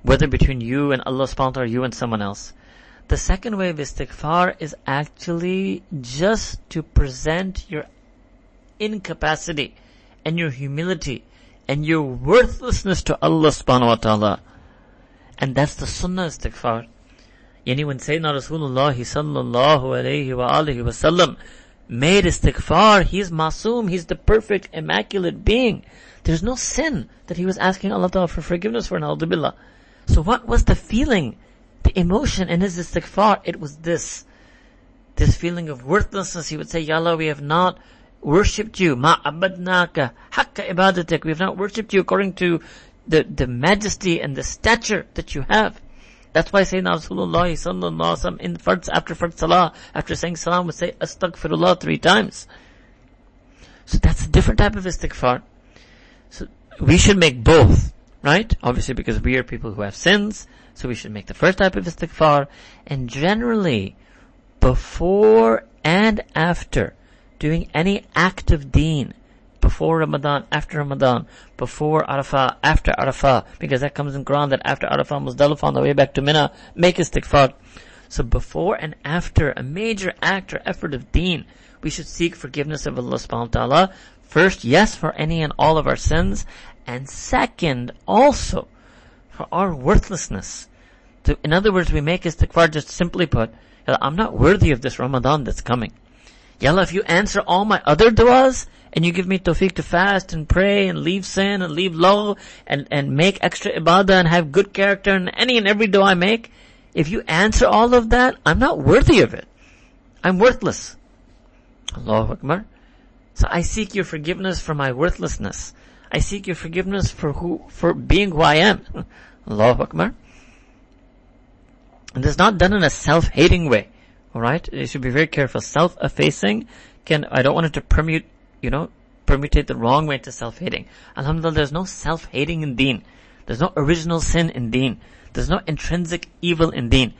whether between you and Allah subhanahu wa ta'ala or you and someone else. The second way of istighfar is actually just to present your incapacity and your humility and your worthlessness to Allah subhanahu wa ta'ala. And that's the sunnah istighfar. Yani when Sayyidina Rasulullah sallallahu alayhi wa alihi wa sallam made istighfar, he's masoom, he's the perfect, immaculate being. There's no sin that he was asking Allah Ta'ala for forgiveness for, na'udhu So what was the feeling, the emotion in his istighfar? It was this. This feeling of worthlessness. He would say, Ya Allah, we have not worshipped you. Ma abadnaka hakka ibadatik. We have not worshipped you according to the, the majesty and the stature that you have. That's why Sayyidina Rasulullah sallallahu alaihi wasallam in first, after first salah, after saying salam would say astaghfirullah three times. So that's a different type of istighfar. So we should make both, right? Obviously because we are people who have sins, so we should make the first type of istighfar, and generally, before and after doing any act of deen, before Ramadan, after Ramadan, before Arafah, after Arafah, because that comes in Quran that after Arafah, Muzdalifah on the way back to Mina, make istighfar. So before and after a major act or effort of deen, we should seek forgiveness of Allah subhanahu wa ta'ala First, yes, for any and all of our sins, and second, also, for our worthlessness. To, in other words, we make istighfar just simply put, I'm not worthy of this Ramadan that's coming. Yalla, if you answer all my other du'as, and you give me tawfiq to fast and pray and leave sin and leave low and, and make extra ibadah and have good character in any and every dua I make, if you answer all of that, I'm not worthy of it. I'm worthless. Allahu Akbar. So I seek your forgiveness for my worthlessness. I seek your forgiveness for who, for being who I am. Allahu Akbar. And it's not done in a self-hating way. Alright? You should be very careful. Self-effacing can, I don't want it to permute, you know, permutate the wrong way to self-hating. Alhamdulillah, there's no self-hating in deen. There's no original sin in deen. There's no intrinsic evil in deen.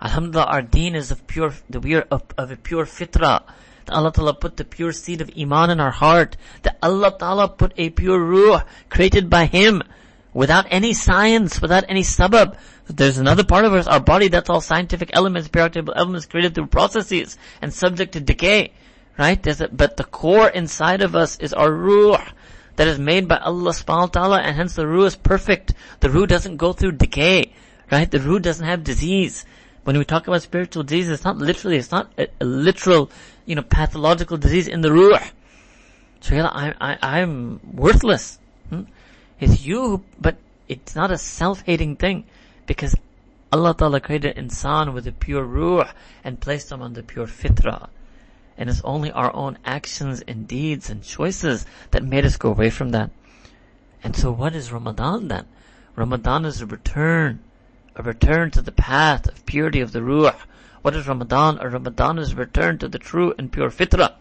Alhamdulillah, our deen is of pure, the we are of, of a pure fitrah. That Allah Ta'ala put the pure seed of iman in our heart. That Allah Ta'ala put a pure ruh created by Him without any science, without any sabab. There's another part of us, our body, that's all scientific elements, periodic elements created through processes and subject to decay. Right? A, but the core inside of us is our ruh that is made by Allah subhanahu wa ta'ala and hence the ruh is perfect. The ruh doesn't go through decay. Right? The ruh doesn't have disease. When we talk about spiritual disease, it's not literally, it's not a, a literal, you know, pathological disease in the ruh. So yeah, I, I, I'm worthless. Hmm? It's you, but it's not a self-hating thing because Allah Ta'ala created insan with a pure ruh and placed them on the pure fitrah. And it's only our own actions and deeds and choices that made us go away from that. And so what is Ramadan then? Ramadan is a return, a return to the path of purity of the ruh. What is Ramadan? A Ramadan is a return to the true and pure fitrah.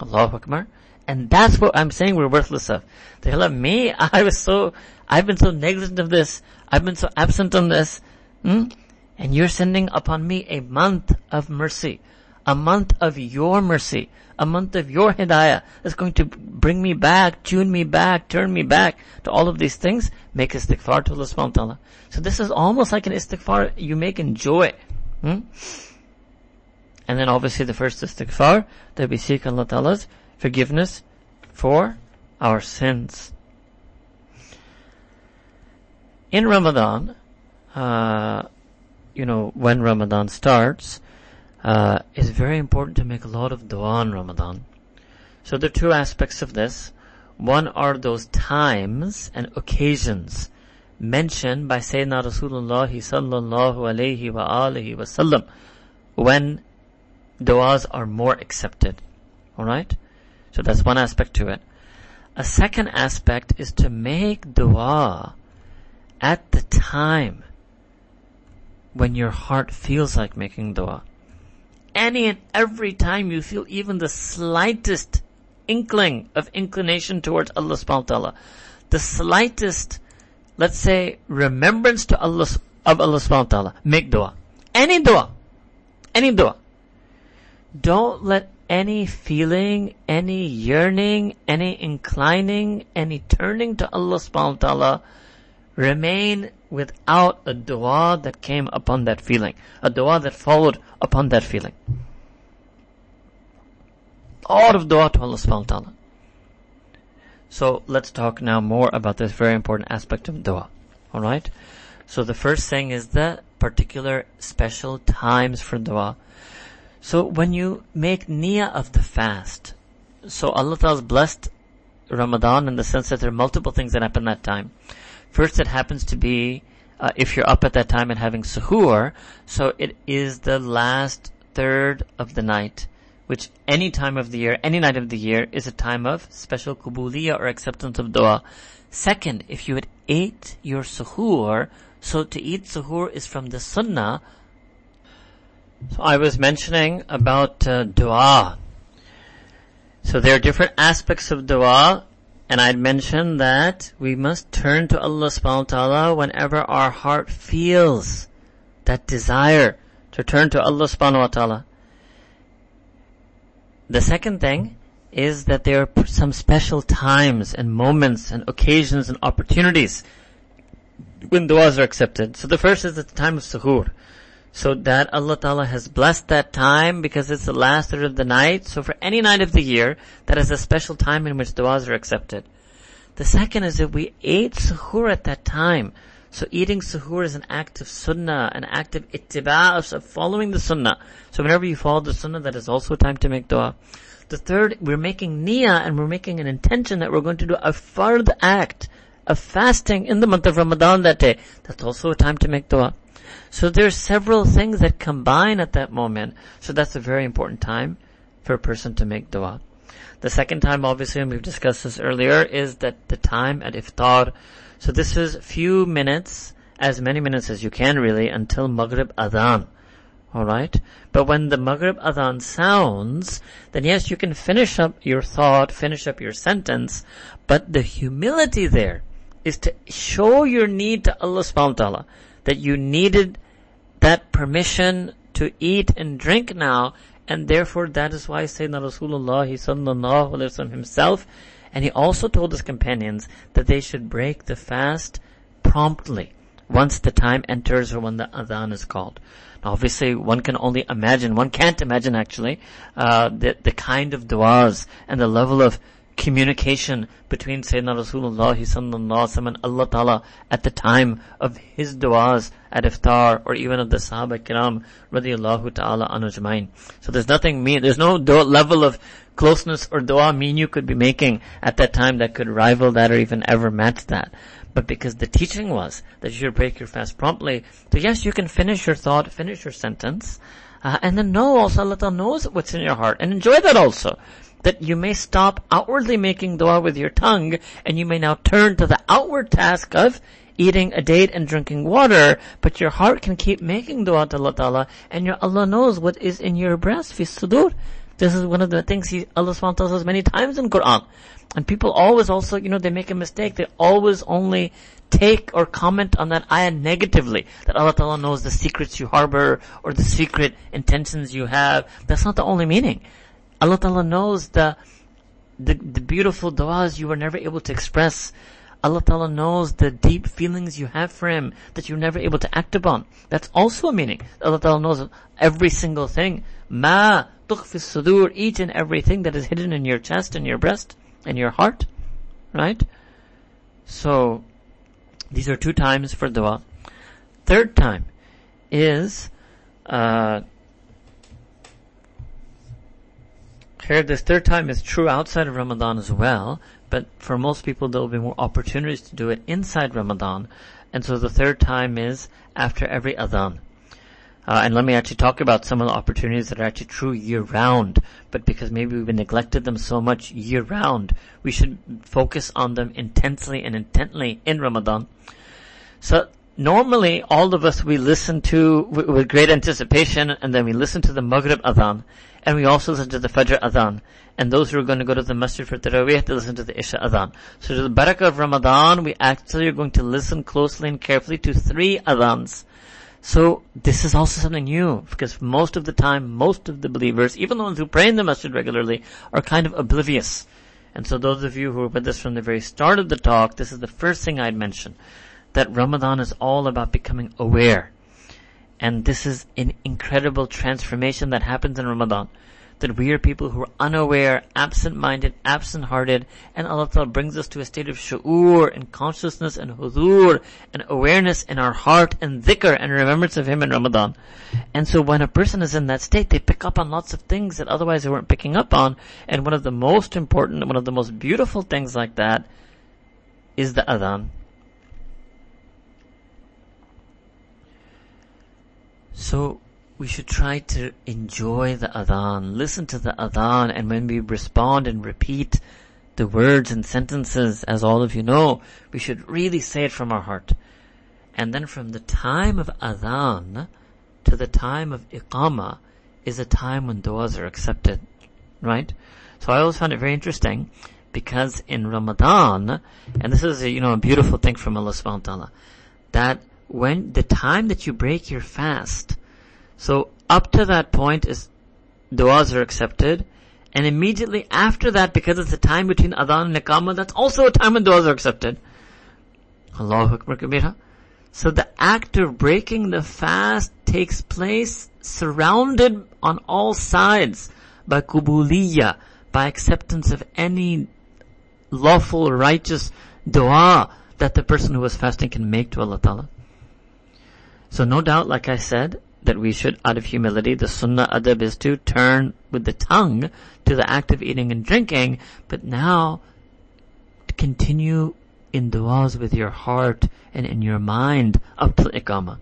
Allahu Akbar. And that's what I'm saying we're worthless of. They love me, I was so, I've been so negligent of this, I've been so absent on this, hmm? and you're sending upon me a month of mercy, a month of your mercy, a month of your hidayah that's going to bring me back, tune me back, turn me back to all of these things, make istighfar to Allah subhanahu wa ta'ala. So this is almost like an istighfar you make in joy. Hmm? And then obviously the first istighfar that we seek Allah Ta'ala's forgiveness for our sins. In Ramadan, uh, you know, when Ramadan starts, uh, it's very important to make a lot of dua in Ramadan. So there are two aspects of this. One are those times and occasions mentioned by Sayyidina Rasulullah sallallahu alayhi wa alihi wasallam when du'as are more accepted. Alright? So that's one aspect to it. A second aspect is to make dua at the time when your heart feels like making dua. Any and every time you feel even the slightest inkling of inclination towards Allah subhanahu wa ta'ala, the slightest, let's say, remembrance to Allah, of Allah subhanahu wa ta'ala, make dua. Any dua. Any dua. Don't let any feeling, any yearning, any inclining, any turning to Allah subhanahu wa ta'ala remain without a dua that came upon that feeling. A dua that followed upon that feeling. All of dua to Allah subhanahu wa ta'ala. So let's talk now more about this very important aspect of dua. Alright? So the first thing is the particular special times for dua. So when you make niyyah of the fast, so Allah Ta'ala blessed Ramadan in the sense that there are multiple things that happen that time. First, it happens to be uh, if you're up at that time and having suhoor, so it is the last third of the night, which any time of the year, any night of the year, is a time of special kubuliyah or acceptance of dua. Second, if you had ate your suhoor, so to eat suhoor is from the sunnah so I was mentioning about uh, dua. So there are different aspects of dua, and I'd mentioned that we must turn to Allah subhanahu wa ta'ala whenever our heart feels that desire to turn to Allah subhanahu wa ta'ala. The second thing is that there are some special times and moments and occasions and opportunities when du'as are accepted. So the first is at the time of suhoor. So that Allah Ta'ala has blessed that time because it's the last third of the night. So for any night of the year, that is a special time in which du'as are accepted. The second is that we ate suhoor at that time. So eating suhoor is an act of sunnah, an act of ittiba, of following the sunnah. So whenever you follow the sunnah, that is also time to make dua. The third, we're making niyyah and we're making an intention that we're going to do a fard act of fasting in the month of Ramadan that day. That's also a time to make dua. So there's several things that combine at that moment. So that's a very important time for a person to make dua. The second time, obviously, and we've discussed this earlier, is that the time at iftar. So this is few minutes, as many minutes as you can really, until Maghrib Adhan. Alright? But when the Maghrib Adhan sounds, then yes, you can finish up your thought, finish up your sentence, but the humility there is to show your need to Allah subhanahu wa ta'ala, that you needed that permission to eat and drink now, and therefore that is why Sayyidina Rasulullah sallallahu alayhi wasallam himself, and he also told his companions that they should break the fast promptly once the time enters or when the adhan is called. Now obviously one can only imagine, one can't imagine actually, uh, the, the kind of du'as and the level of communication between Sayyidina Rasulullah sallallahu and Allah Ta'ala at the time of his du'as at iftar or even of the Sahaba kiram radiallahu ta'ala anujmain. So there's nothing mean, there's no level of closeness or dua mean you could be making at that time that could rival that or even ever match that but because the teaching was that you should break your fast promptly. So yes, you can finish your thought, finish your sentence, uh, and then know also Allah knows what's in your heart and enjoy that also. That you may stop outwardly making dua with your tongue and you may now turn to the outward task of eating a date and drinking water, but your heart can keep making dua to Allah Ta'ala and your Allah knows what is in your breast, fi sudur. This is one of the things he, Allah SWT tells us many times in Quran. And people always also, you know, they make a mistake. They always only take or comment on that ayah negatively. That Allah Ta'ala knows the secrets you harbor or the secret intentions you have. That's not the only meaning. Allah Ta'ala knows the, the, the beautiful du'as you were never able to express. Allah Ta'ala knows the deep feelings you have for Him that you're never able to act upon. That's also a meaning. Allah Ta'ala knows every single thing. Ma tukhfi sudur, each and everything that is hidden in your chest and your breast in your heart, right? So, these are two times for dua. Third time is, uh, here this third time is true outside of Ramadan as well, but for most people there will be more opportunities to do it inside Ramadan, and so the third time is after every adhan. Uh, and let me actually talk about some of the opportunities that are actually true year round. But because maybe we've neglected them so much year round, we should focus on them intensely and intently in Ramadan. So normally all of us we listen to with, with great anticipation and then we listen to the Maghrib Adhan and we also listen to the Fajr Adhan. And those who are going to go to the Masjid for Taraweeh to listen to the Isha Adhan. So to the Barakah of Ramadan, we actually are going to listen closely and carefully to three Adhans. So this is also something new because most of the time, most of the believers, even the ones who pray in the masjid regularly, are kind of oblivious. And so those of you who were with us from the very start of the talk, this is the first thing I'd mention. That Ramadan is all about becoming aware. And this is an incredible transformation that happens in Ramadan that we are people who are unaware, absent-minded, absent-hearted, and Allah Ta'ala brings us to a state of shu'ur and consciousness and hudur and awareness in our heart and dhikr and remembrance of Him in Ramadan. And so when a person is in that state, they pick up on lots of things that otherwise they weren't picking up on, and one of the most important, one of the most beautiful things like that is the adhan. So, we should try to enjoy the adhan, listen to the adhan, and when we respond and repeat the words and sentences, as all of you know, we should really say it from our heart. And then from the time of adhan to the time of iqama is a time when du'as are accepted. Right? So I always found it very interesting because in Ramadan, and this is a, you know, a beautiful thing from Allah subhanahu wa ta'ala, that when the time that you break your fast, so up to that point is du'as are accepted. And immediately after that, because it's the time between adhan and iqamah, that's also a time when du'as are accepted. Allahu Akbar Kabira. So the act of breaking the fast takes place surrounded on all sides by kubuliya, by acceptance of any lawful, righteous dua that the person who was fasting can make to Allah Ta'ala. So no doubt, like I said, that we should, out of humility, the sunnah adab is to turn with the tongue to the act of eating and drinking, but now continue in du'as with your heart and in your mind up to.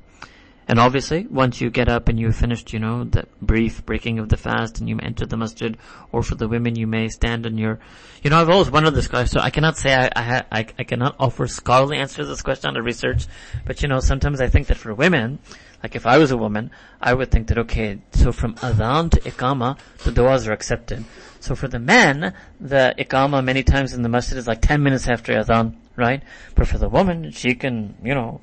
And obviously, once you get up and you've finished, you know, the brief breaking of the fast and you enter the masjid, or for the women, you may stand on your, you know, I've always wondered this question, so I cannot say I, I, I, I cannot offer scholarly answers to this question under research, but you know, sometimes I think that for women, like if I was a woman, I would think that okay, so from adhan to ikama, the du'as are accepted. So for the men, the ikama many times in the masjid is like 10 minutes after adhan, right? But for the woman, she can, you know,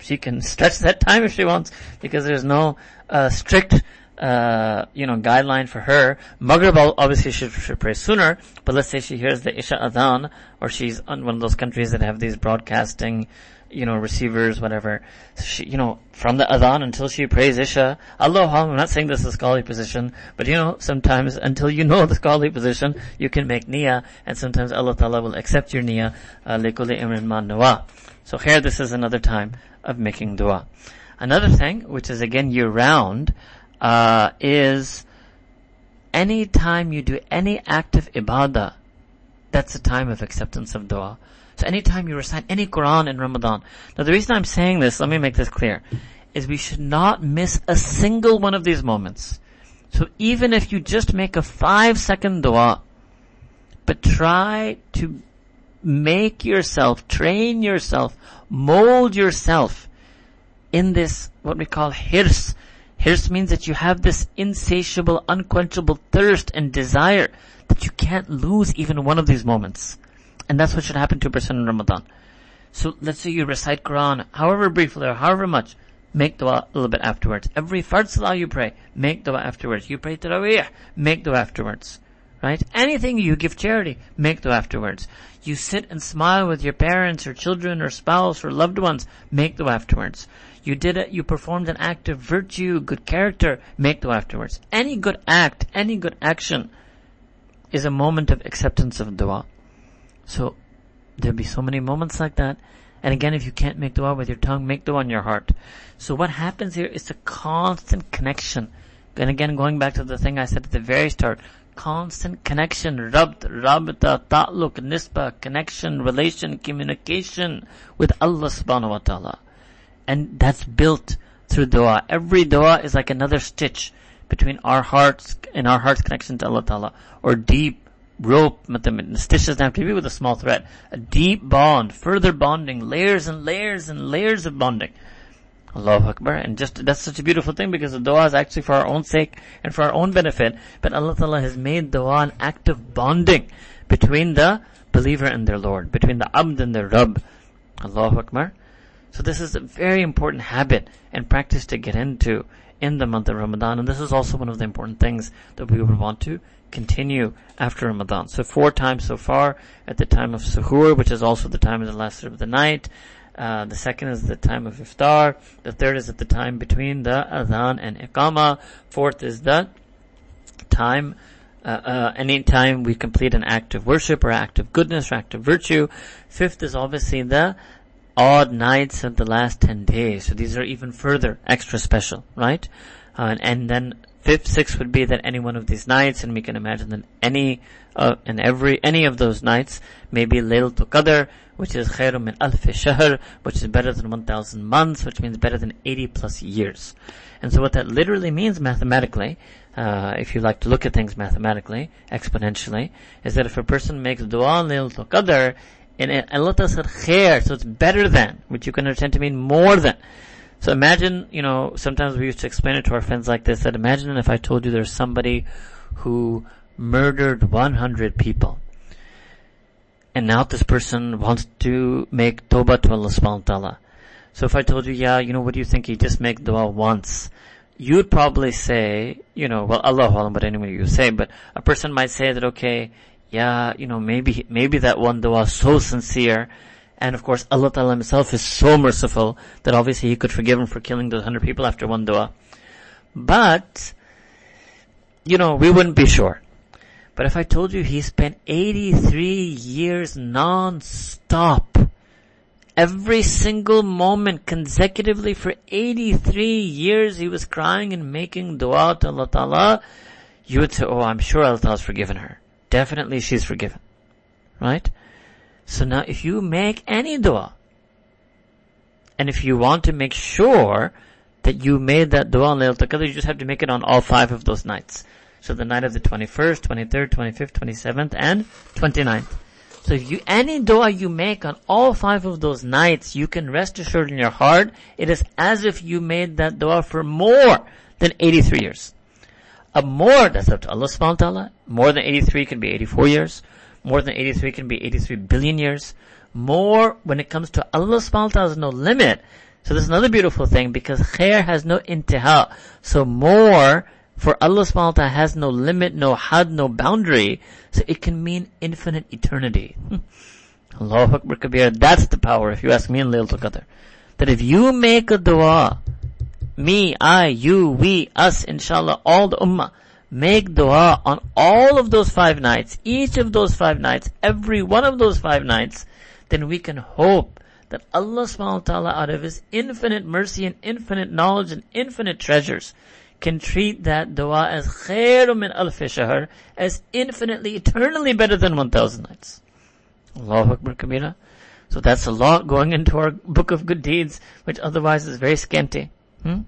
she can stretch that time if she wants because there's no uh, strict uh, you know, guideline for her. Maghrib obviously should, should pray sooner, but let's say she hears the Isha Adhan, or she's on one of those countries that have these broadcasting, you know, receivers, whatever. She, you know, from the Adhan until she prays Isha, Allah, I'm not saying this is a scholarly position, but you know, sometimes until you know the scholarly position, you can make niyyah, and sometimes Allah Ta'ala will accept your niyyah, uh, لِكُلِّ إِمْرٍ مَا so here this is another time of making dua. Another thing, which is again year round, uh, is any time you do any act of ibadah, that's a time of acceptance of dua. So anytime you recite any Quran in Ramadan. Now the reason I'm saying this, let me make this clear, is we should not miss a single one of these moments. So even if you just make a five second dua, but try to make yourself, train yourself, mold yourself in this, what we call hirs. Hirs means that you have this insatiable, unquenchable thirst and desire that you can't lose even one of these moments. And that's what should happen to a person in Ramadan. So let's say you recite Quran, however briefly or however much, make dua a little bit afterwards. Every fard salah you pray, make dua afterwards. You pray tarawih, make dua afterwards. Right? Anything you give charity, make dua afterwards. You sit and smile with your parents or children or spouse or loved ones, make dua afterwards. You did it, you performed an act of virtue, good character, make dua afterwards. Any good act, any good action is a moment of acceptance of dua. So, there'll be so many moments like that. And again, if you can't make dua with your tongue, make dua in your heart. So what happens here is a constant connection. And again, going back to the thing I said at the very start, constant connection, rabt, rabta, ta'luq, nisba, connection, relation, communication with Allah subhanahu wa ta'ala. And that's built through dua. Every dua is like another stitch between our hearts and our heart's connection to Allah ta'ala. Or deep rope, the stitch doesn't have to be with a small thread. A deep bond, further bonding, layers and layers and layers of bonding. Allahu Akbar. And just, that's such a beautiful thing because the dua is actually for our own sake and for our own benefit. But Allah Ta'ala has made dua an act of bonding between the believer and their Lord, between the abd and their Rabb. Allahu Akbar. So this is a very important habit and practice to get into in the month of Ramadan. And this is also one of the important things that we would want to continue after Ramadan. So four times so far at the time of suhoor, which is also the time of the last of the night, uh, the second is the time of iftar. The third is at the time between the adhan and iqama. Fourth is the time, uh, uh, any time we complete an act of worship or act of goodness or act of virtue. Fifth is obviously the odd nights of the last 10 days. So these are even further extra special, right? Uh, and then fifth, sixth would be that any one of these nights, and we can imagine that any, uh, and every, any of those nights may be Laylatul Qadr, which is khairum min alf shahr, which is better than 1000 months, which means better than 80 plus years. And so what that literally means mathematically, uh, if you like to look at things mathematically, exponentially, is that if a person makes dua Laylatul Qadr, and Allah said khair, so it's better than, which you can understand to mean more than. So imagine, you know, sometimes we used to explain it to our friends like this, that imagine if I told you there's somebody who murdered 100 people. And now this person wants to make tawbah to Allah subhanahu wa ta'ala. So if I told you, yeah, you know, what do you think? He just make dua once. You'd probably say, you know, well, Allah but anyway you say, but a person might say that, okay, yeah, you know, maybe, maybe that one dua is so sincere, and of course, Allah Ta'ala himself is so merciful that obviously he could forgive him for killing those hundred people after one dua. But, you know, we wouldn't be sure. But if I told you he spent 83 years non-stop, every single moment consecutively for 83 years he was crying and making dua to Allah Ta'ala, you would say, oh, I'm sure Allah Ta'ala's forgiven her. Definitely she's forgiven. Right? So now if you make any dua, and if you want to make sure that you made that dua on Laylatul Qadr, you just have to make it on all five of those nights. So the night of the 21st, 23rd, 25th, 27th, and 29th. So if you, any dua you make on all five of those nights, you can rest assured in your heart, it is as if you made that dua for more than 83 years. A more, that's up to Allah subhanahu wa ta'ala. More than 83 can be 84 years. More than 83 can be 83 billion years. More, when it comes to Allah subhanahu wa ta'ala, there's no limit. So this is another beautiful thing because khair has no intiha. So more for Allah subhanahu wa ta'ala has no limit, no had, no boundary. So it can mean infinite eternity. Allahu Akbar Kabir. That's the power if you ask me in Laylatul Qadr. That if you make a dua, me, I, you, we, us, inshallah, all the ummah, make dua on all of those five nights, each of those five nights, every one of those five nights, then we can hope that Allah subhanahu wa ta'ala out of His infinite mercy and infinite knowledge and infinite treasures can treat that dua as khairum min al shahr, as infinitely, eternally better than 1000 nights. Allahu Akbar Kabira. So that's a lot going into our book of good deeds, which otherwise is very scanty. Hmm?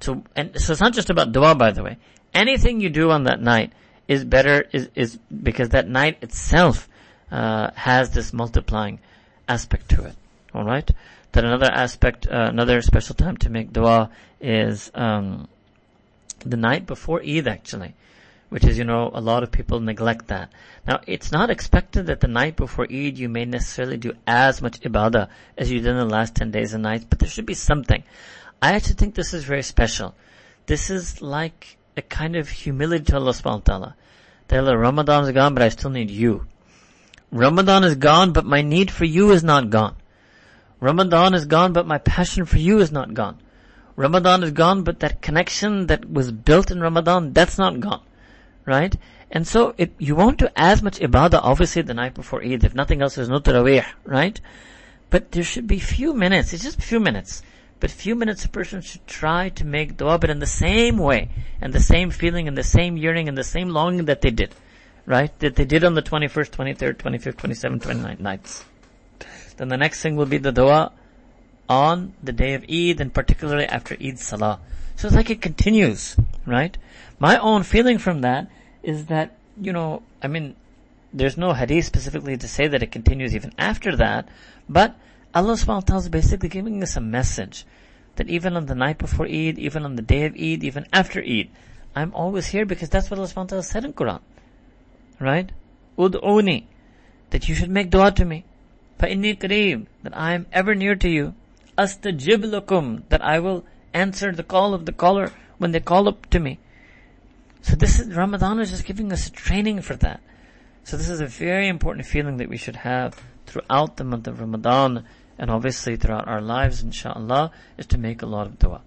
So, and so it's not just about dua, by the way. Anything you do on that night is better, is, is because that night itself, uh, has this multiplying aspect to it. Alright? That another aspect, uh, another special time to make dua is, um, the night before Eid actually. Which is, you know, a lot of people neglect that. Now, it's not expected that the night before Eid you may necessarily do as much ibadah as you did in the last 10 days and nights, but there should be something. I actually think this is very special. This is like a kind of humility to Allah subhanahu wa ta'ala. That Ramadan is gone, but I still need you. Ramadan is gone, but my need for you is not gone. Ramadan is gone, but my passion for you is not gone. Ramadan is gone, but that connection that was built in Ramadan, that's not gone. Right? And so, it, you won't do as much ibadah, obviously, the night before Eid. If nothing else, there's no tarawih, right? But there should be few minutes, it's just a few minutes. But few minutes a person should try to make dua, but in the same way, and the same feeling, and the same yearning, and the same longing that they did. Right? That they did on the 21st, 23rd, 25th, 27th, 29th nights. Then the next thing will be the dua on the day of Eid and particularly after Eid Salah. So it's like it continues, right? My own feeling from that is that, you know, I mean, there's no hadith specifically to say that it continues even after that, but Allah ta'ala is basically giving us a message that even on the night before Eid, even on the day of Eid, even after Eid, I'm always here because that's what Allah subhanahu said in Quran. Right? Ud'uni. That you should make dua to me. Fa'inni qareeb. That I am ever near to you. Astajib lakum. That I will answer the call of the caller when they call up to me. So this is, Ramadan is just giving us training for that. So this is a very important feeling that we should have throughout the month of Ramadan and obviously throughout our lives, inshallah, is to make a lot of dua.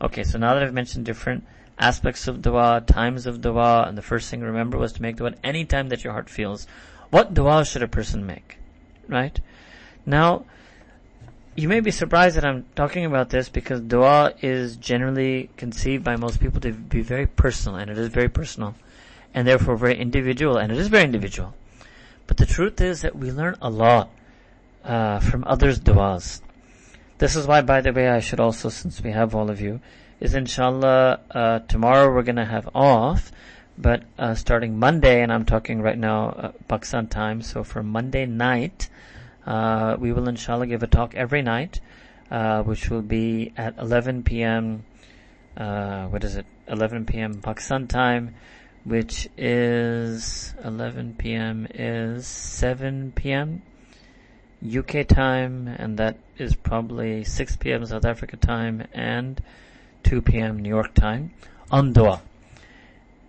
Okay, so now that I've mentioned different aspects of dua, times of dua, and the first thing to remember was to make dua any time that your heart feels. What dua should a person make? Right? Now, you may be surprised that I'm talking about this because dua is generally conceived by most people to be very personal, and it is very personal, and therefore very individual, and it is very individual. But the truth is that we learn a lot uh, from others' duas. This is why, by the way, I should also, since we have all of you, is inshallah uh, tomorrow we're gonna have off, but uh, starting Monday, and I'm talking right now uh, Pakistan time, so for Monday night. Uh, we will inshallah give a talk every night, uh, which will be at 11 p.m. Uh, what is it? 11 p.m. Pakistan time, which is 11 p.m. is 7 p.m. UK time, and that is probably 6 p.m. South Africa time and 2 p.m. New York time on dua.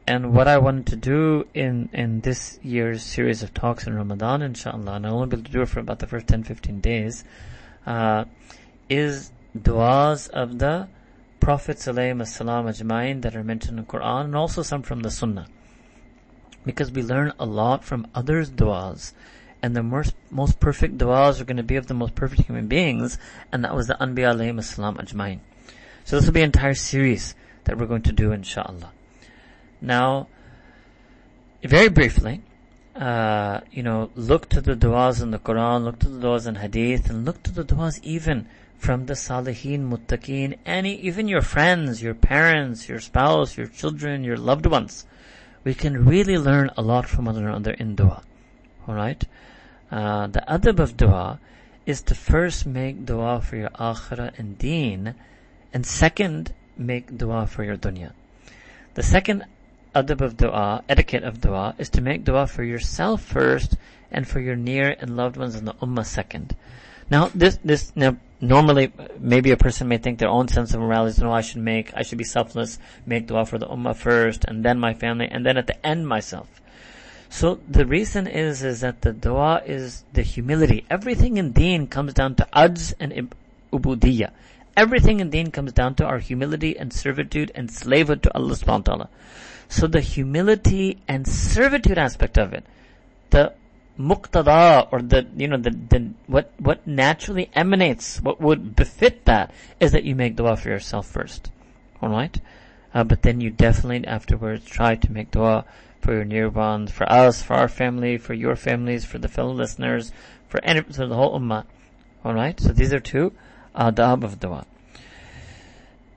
And what I wanted to do in, in this year's series of talks in Ramadan, inshallah, and I'll only be able to do it for about the first 10, 15 days, uh, is du'as of the Prophet Salam ajma'in that are mentioned in the Quran and also some from the Sunnah. Because we learn a lot from others' du'as. And the most, most perfect du'as are going to be of the most perfect human beings, and that was the Anbiya alayhim ajma'in. So this will be an entire series that we're going to do inshallah. Now, very briefly, uh, you know, look to the du'as in the Quran, look to the du'as in Hadith, and look to the du'as even from the Salihin, Muttaqeen, any, even your friends, your parents, your spouse, your children, your loved ones. We can really learn a lot from one another in dua. Alright? Uh, the adab of dua is to first make dua for your akhirah and deen, and second, make dua for your dunya. The second adab of dua, etiquette of dua, is to make dua for yourself first and for your near and loved ones in the ummah second. Now, this, this, now, normally, maybe a person may think their own sense of morality is, no, I should make, I should be selfless, make dua for the ummah first, and then my family, and then at the end myself. So the reason is, is that the dua is the humility. Everything in deen comes down to ajz and ubudiyah. Everything in deen comes down to our humility and servitude and slavehood to Allah subhanahu wa ta'ala. So the humility and servitude aspect of it, the muqtada or the you know the, the what what naturally emanates, what would befit that is that you make dua for yourself first. Alright? Uh, but then you definitely afterwards try to make dua for your near ones, for us, for our family, for your families, for the fellow listeners, for any, for the whole ummah. Alright? So these are two adab of dua.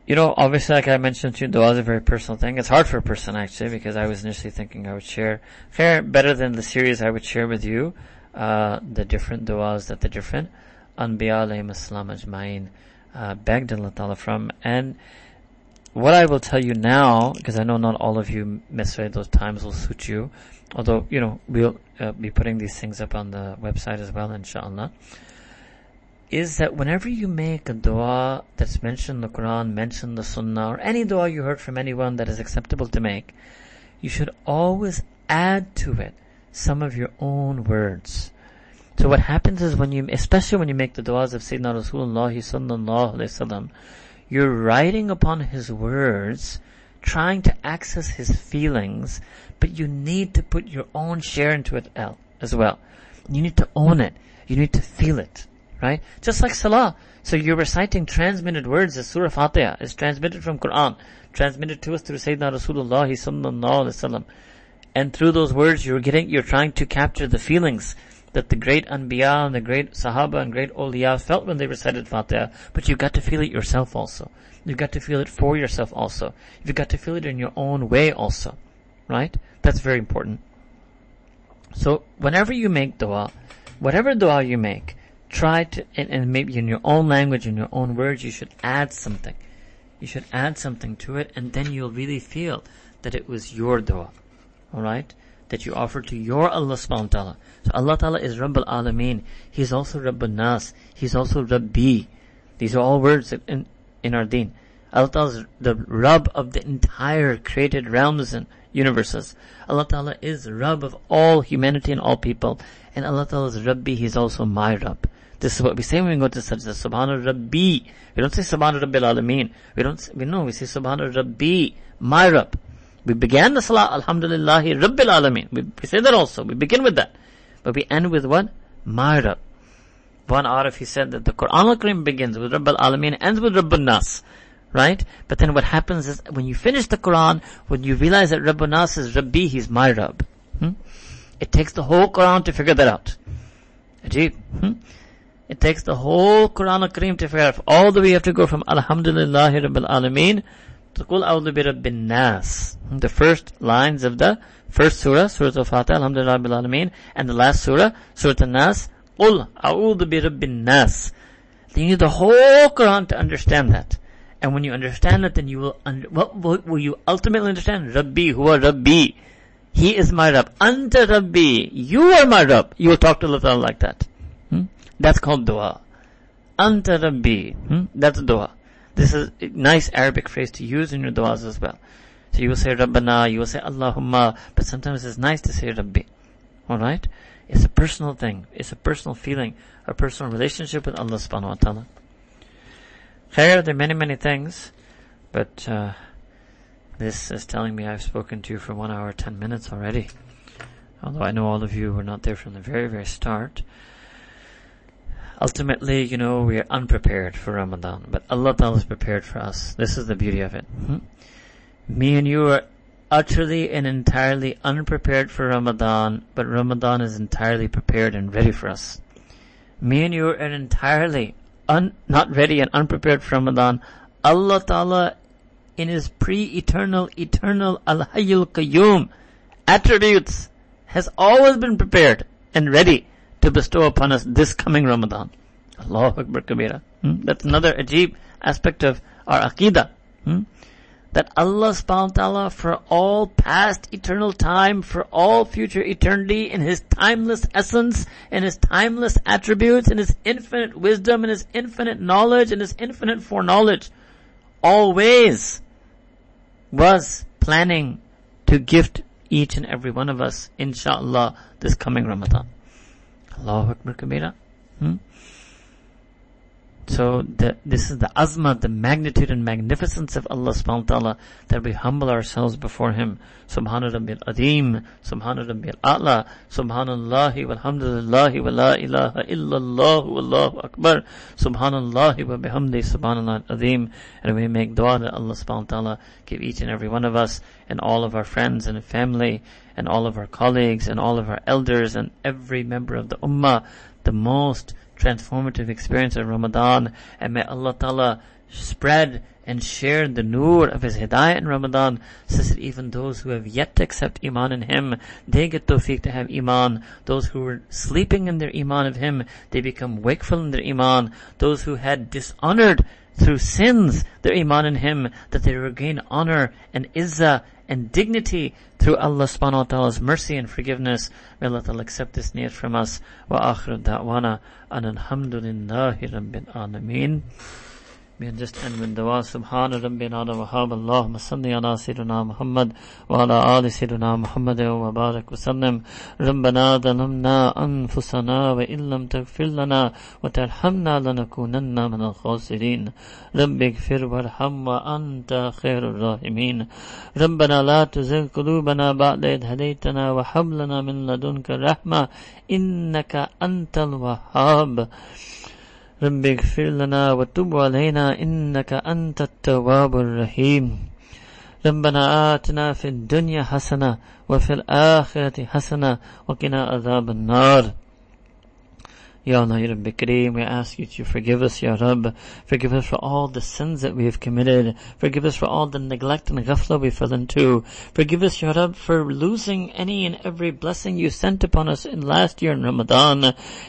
You know, obviously, like I mentioned to you, dua is a very personal thing. It's hard for a person actually because I was initially thinking I would share, fair, better than the series I would share with you, uh, the different duas that the different Anbiya alayhim assalam ajma'in, uh, begged Allah Ta'ala from. And what I will tell you now, because I know not all of you necessarily those times will suit you, although, you know, we'll uh, be putting these things up on the website as well, inshallah is that whenever you make a dua that's mentioned in the Quran, mentioned in the Sunnah, or any dua you heard from anyone that is acceptable to make, you should always add to it some of your own words. So what happens is when you, especially when you make the duas of Sayyidina Rasulullah sallallahu alaihi wasallam, you're writing upon his words, trying to access his feelings, but you need to put your own share into it as well. You need to own it. You need to feel it right? Just like Salah. So you're reciting transmitted words as Surah Fatiha is transmitted from Quran, transmitted to us through Sayyidina Rasulullah sallallahu alaihi wasallam. And through those words you're getting, you're trying to capture the feelings that the great Anbiya and the great Sahaba and great Awliya felt when they recited Fatiha, but you've got to feel it yourself also. You've got to feel it for yourself also. You've got to feel it in your own way also. Right? That's very important. So whenever you make dua, whatever dua you make, try to, and, and maybe in your own language, in your own words, you should add something. You should add something to it, and then you'll really feel that it was your dua. Alright? That you offer to your Allah subhanahu wa ta'ala. So Allah ta'ala is Rabbul Alameen. He's also Rabbul Nas. He's also Rabbi. These are all words in, in our deen. Allah Ta'ala is the Rabb of the entire created realms and universes. Allah Ta'ala is Rabb of all humanity and all people. And Allah Ta'ala is Rabbi, He's also my Rabb. This is what we say when we go to sajda. Subhana Rabbi. We don't say Subhana Rabbil Alameen. We don't, say, we know, we say Subhana Rabbi, my Rabb. We began the Salah, Alhamdulillahi Rabbil Alameen. We, we say that also. We begin with that. But we end with what? My One Arif, he said that the Quran al-Karim begins with Rabbil Alameen, and ends with Rabbul Nas. Right? But then what happens is, when you finish the Quran, when you realize that Rabbul Nas is Rabbi, he's my Rabb. Hmm? It takes the whole Quran to figure that out. Ajib. Hmm? It takes the whole Quran al-Kareem to figure out. All the way you have to go from Alhamdulillah Rabbil Alameen Qul A'udhu bi Rabbin Nas. The first lines of the first surah, Surah Al-Fatiha, Alhamdulillah Rabbil and the last surah, Surah Al-Nas, Qul A'udhu bi Rabbin Nas. You need the whole Quran to understand that. And when you understand that, then you will, what, what will you ultimately understand? Rabbi, huwa Rabbi. He is my Rabb. Anta Rabbi. You are my Rabb. You will talk to Allah like that. That's called dua. Anta Rabbi. Hmm? That's dua. This is a nice Arabic phrase to use in your duas as well. So you will say Rabbana, you will say Allahumma, but sometimes it's nice to say Rabbi. Alright? It's a personal thing. It's a personal feeling, a personal relationship with Allah subhanahu wa ta'ala. Khair, there are many, many things, but, uh, this is telling me I've spoken to you for one hour, ten minutes already. Although I know all of you were not there from the very, very start ultimately, you know, we are unprepared for Ramadan, but Allah Ta'ala is prepared for us. This is the beauty of it. Hmm? Me and you are utterly and entirely unprepared for Ramadan, but Ramadan is entirely prepared and ready for us. Me and you are entirely un, not ready and unprepared for Ramadan. Allah Ta'ala in His pre-eternal, eternal Al-Hayyul Qayyum attributes has always been prepared and ready to bestow upon us this coming Ramadan. Allahu Akbar Kabira. Hmm? That's another ajib aspect of our Aqidah. Hmm? That Allah subhanahu wa ta'ala for all past eternal time, for all future eternity, in His timeless essence, in His timeless attributes, in His infinite wisdom, in His infinite knowledge, in His infinite foreknowledge, always was planning to gift each and every one of us, inshallah, this coming Ramadan. Allahu Akbar Kabira. So the, this is the azma, the magnitude and magnificence of Allah subhanahu wa ta'ala that we humble ourselves before Him. Subhana Rabbil Adim, Subhana Rabbil A'la, Subhanallahi walhamdulillahi wa la ilaha illallah wallahu akbar, Subhanallahi wa bihamdi, Subhanallah Adim. And we make dua that Allah subhanahu wa ta'ala give each and every one of us and all of our friends and family and all of our colleagues and all of our elders and every member of the ummah the most transformative experience of Ramadan and may Allah Ta'ala spread and share the nur of His Hidayah in Ramadan so that even those who have yet to accept Iman in Him, they get tawfiq to have Iman. Those who were sleeping in their Iman of Him, they become wakeful in their Iman. Those who had dishonored through sins their Iman in Him, that they regain honor and izzah and dignity through Allah subhanahu wa ta'ala's mercy and forgiveness. May Allah ta'ala accept this niyat from us. Wa akhir da'wana an alhamdulillahi rabbil alameen. بهجتنا من دواء سبحان ربنا وهاب اللهم صل على سيدنا محمد وعلى آل سيدنا محمد وبارك وسلم ربنا ظلمنا أنفسنا وإن لم تغفر لنا وترحمنا لنكونن من الخاسرين رب اغفر وارحم وأنت خير الراحمين ربنا لا تزغ قلوبنا بعد إذ هديتنا وهب لنا من لدنك رحمة إنك أنت الوهاب رب اغفر لنا وتب علينا إنك أنت التواب الرحيم. ربنا آتنا في الدنيا حسنة وفي الآخرة حسنة وقنا عذاب النار. Ya Allah, Ya Rabbi Kareem, we ask you to forgive us, Ya Rabb. Forgive us for all the sins that we have committed. Forgive us for all the neglect and ghafla we fell into. Forgive us, Ya Rabb, for losing any and every blessing you sent upon us in last year in Ramadan.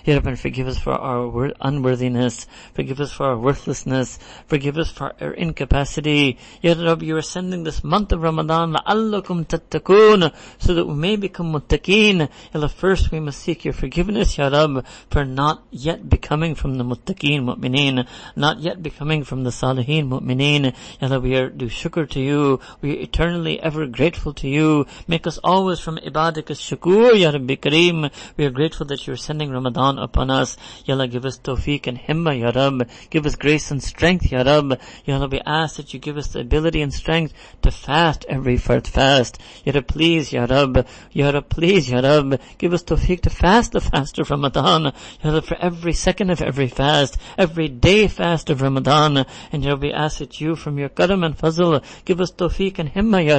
Ya Rabb, and forgive us for our unworthiness. Forgive us for our worthlessness. Forgive us for our incapacity. Ya Rabb, you are sending this month of Ramadan, لَعَلَّكُمْ تَتَّقُونَ, so that we may become muttaqeen. Ya Allah, first we must seek your forgiveness, Ya Rabb, for not not yet becoming from the muttaqeen mu'mineen, not yet becoming from the salihin mu'mineen. Ya Allah, we are do shukr to you. We are eternally ever grateful to you. Make us always from ibadak shukur, Ya Rabbi Kareem. We are grateful that you are sending Ramadan upon us. Ya Allah, give us tawfiq and himma, Ya Rab. Give us grace and strength, Ya Rab. Ya Allah, we ask that you give us the ability and strength to fast every first fast. Ya Rab, please, Ya Rab. Ya Rab, please, Ya Rab. Give us tawfiq to fast the fast of Ramadan. Ya For every second of every fast, every day fast of Ramadan. And Ya we ask that you from your karam and fazl give us tawfiq and himma Ya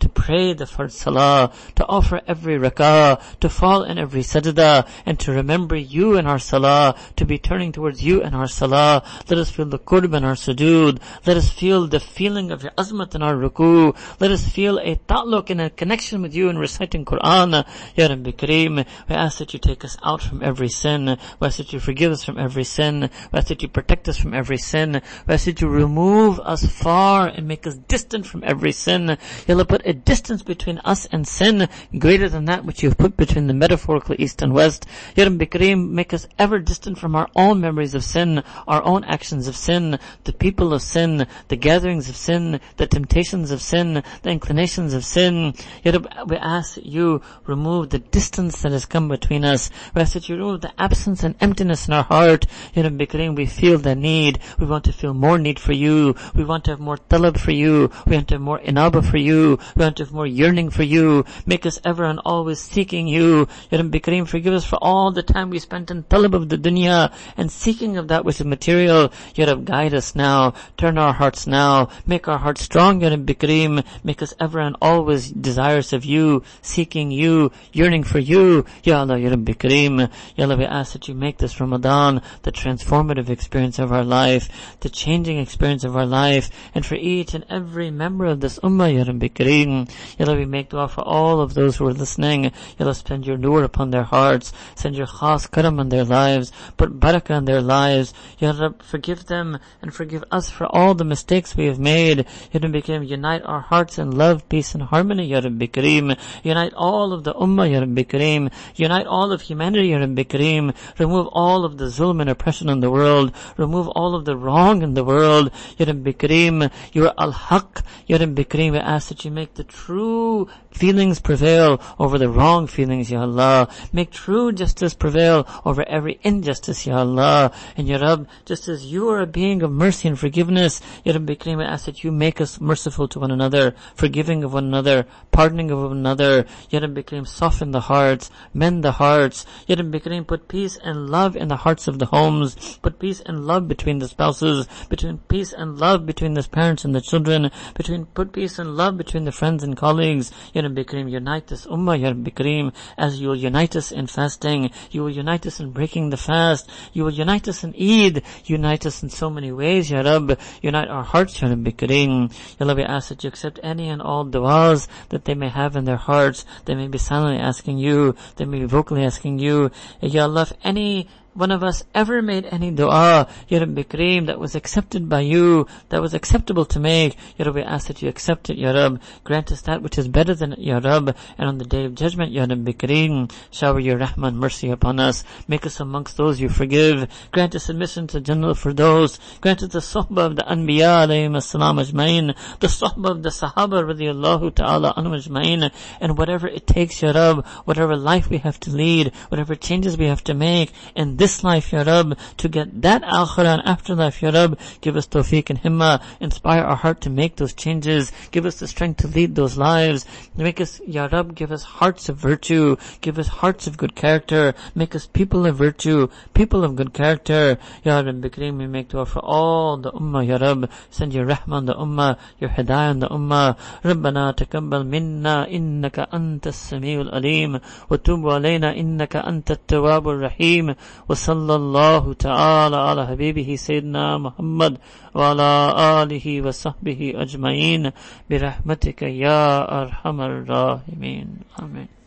to pray the first salah, to offer every rak'ah, to fall in every sajda, and to remember you in our salah, to be turning towards you in our salah. Let us feel the qurb in our sujood. Let us feel the feeling of your azmat in our ruku. Let us feel a ta'luq and a connection with you in reciting Quran. Ya Rabbi Kareem, we ask that you take us out from every sin. We ask that you forgive us from every sin. We ask that you protect us from every sin. We ask that you remove us far and make us distant from every sin. You'll put a distance between us and sin greater than that which you've put between the metaphorical east and west. Ya Rabbi make us ever distant from our own memories of sin, our own actions of sin, the people of sin, the gatherings of sin, the temptations of sin, the inclinations of sin. Ya we ask you remove the distance that has come between us. We ask that you remove the absence absence and emptiness in our heart. Ya Rabbi Kareem, we feel the need. We want to feel more need for you. We want to have more talab for you. We want to have more inaba for you. We want to have more yearning for you. Make us ever and always seeking you. Ya Rabbi forgive us for all the time we spent in talab of the dunya and seeking of that which is material. Ya Rabbi, guide us now. Turn our hearts now. Make our hearts strong, Ya Rabbi. Make us ever and always desirous of you, seeking you, yearning for you. Ya Allah, Ya Rabbi Kareem. Ya Allah, we ask that you make this Ramadan the transformative experience of our life, the changing experience of our life, and for each and every member of this Ummah, Ya Rabbi Kareem. Ya we make dua for all of those who are listening. Ya Allah, spend your nur upon their hearts, send your khas karam on their lives, put barakah on their lives. Ya Allah, forgive them and forgive us for all the mistakes we have made. Ya Rabbi Kareem, unite our hearts in love, peace and harmony, Ya Rabbi Kareem. Unite all of the Ummah, Ya Rabbi Kareem. Unite all of humanity, Ya Rabbi Kareem. Remove all of the zulm and oppression in the world. Remove all of the wrong in the world. Ya Rabbi Kareem, you are al-haq. Ya Rabbi Kareem, we ask that you make the true feelings prevail over the wrong feelings, Ya Allah. Make true justice prevail over every injustice, Ya Allah. And Ya just as you are a being of mercy and forgiveness, Ya Rabbi Kareem, I ask that you make us merciful to one another, forgiving of one another, pardoning of one another. Ya Rabbi Kareem, soften the hearts, mend the hearts. Ya Rabbi Kareem, put peace and love in the hearts of the homes. Put peace and love between the spouses, between peace and love between the parents and the children, between, put peace and love between the friends and colleagues. Ya Rabbi Kareem, unite this ummah, Ya Rabbi Kareem, as you will unite us in fasting. You will unite us in breaking the fast. You will unite us in Eid. Unite us in so many ways, Ya Rab. Unite our hearts, Ya Rabbi Kareem. Ya we ask that you accept any and all du'as that they may have in their hearts. They may be silently asking you. They may be vocally asking you. Ya Allah, if any one of us ever made any dua, Ya Rabbi Kareem, that was accepted by you, that was acceptable to make, Ya Rabbi, ask that you accept it, Ya Rab. Grant us that which is better than it, Ya Rab. And on the day of judgment, Ya Rabbi Kareem, shower your rahman mercy upon us. Make us amongst those you forgive. Grant us admission to Jannah for those. Grant us the sohbah of the Anbiya, alayhim as-salam ajmain. The sohbah of the Sahaba, radiallahu ta'ala, anhu ajmain. And whatever it takes, Ya Rab, whatever life we have to lead, whatever changes we have to make, and this life, Ya Rab, to get that akhirah and afterlife, Ya Rab. Give us tawfiq and himma. Inspire our heart to make those changes. Give us the strength to lead those lives. Make us, Ya Rab, give us hearts of virtue. Give us hearts of good character. Make us people of virtue, people of good character. Ya Rabbi Kareem, we make dua for all the ummah, Ya Rab. Send your rahman the ummah, your hidayah on the ummah. ربنا تقبل منا إنك أنت السميع العليم وتوب علينا إنك أنت التواب الرحيم وصلى الله تعالى على حبيبه سيدنا محمد وعلى آله وصحبه أجمعين برحمتك يا أرحم الراحمين. آمين.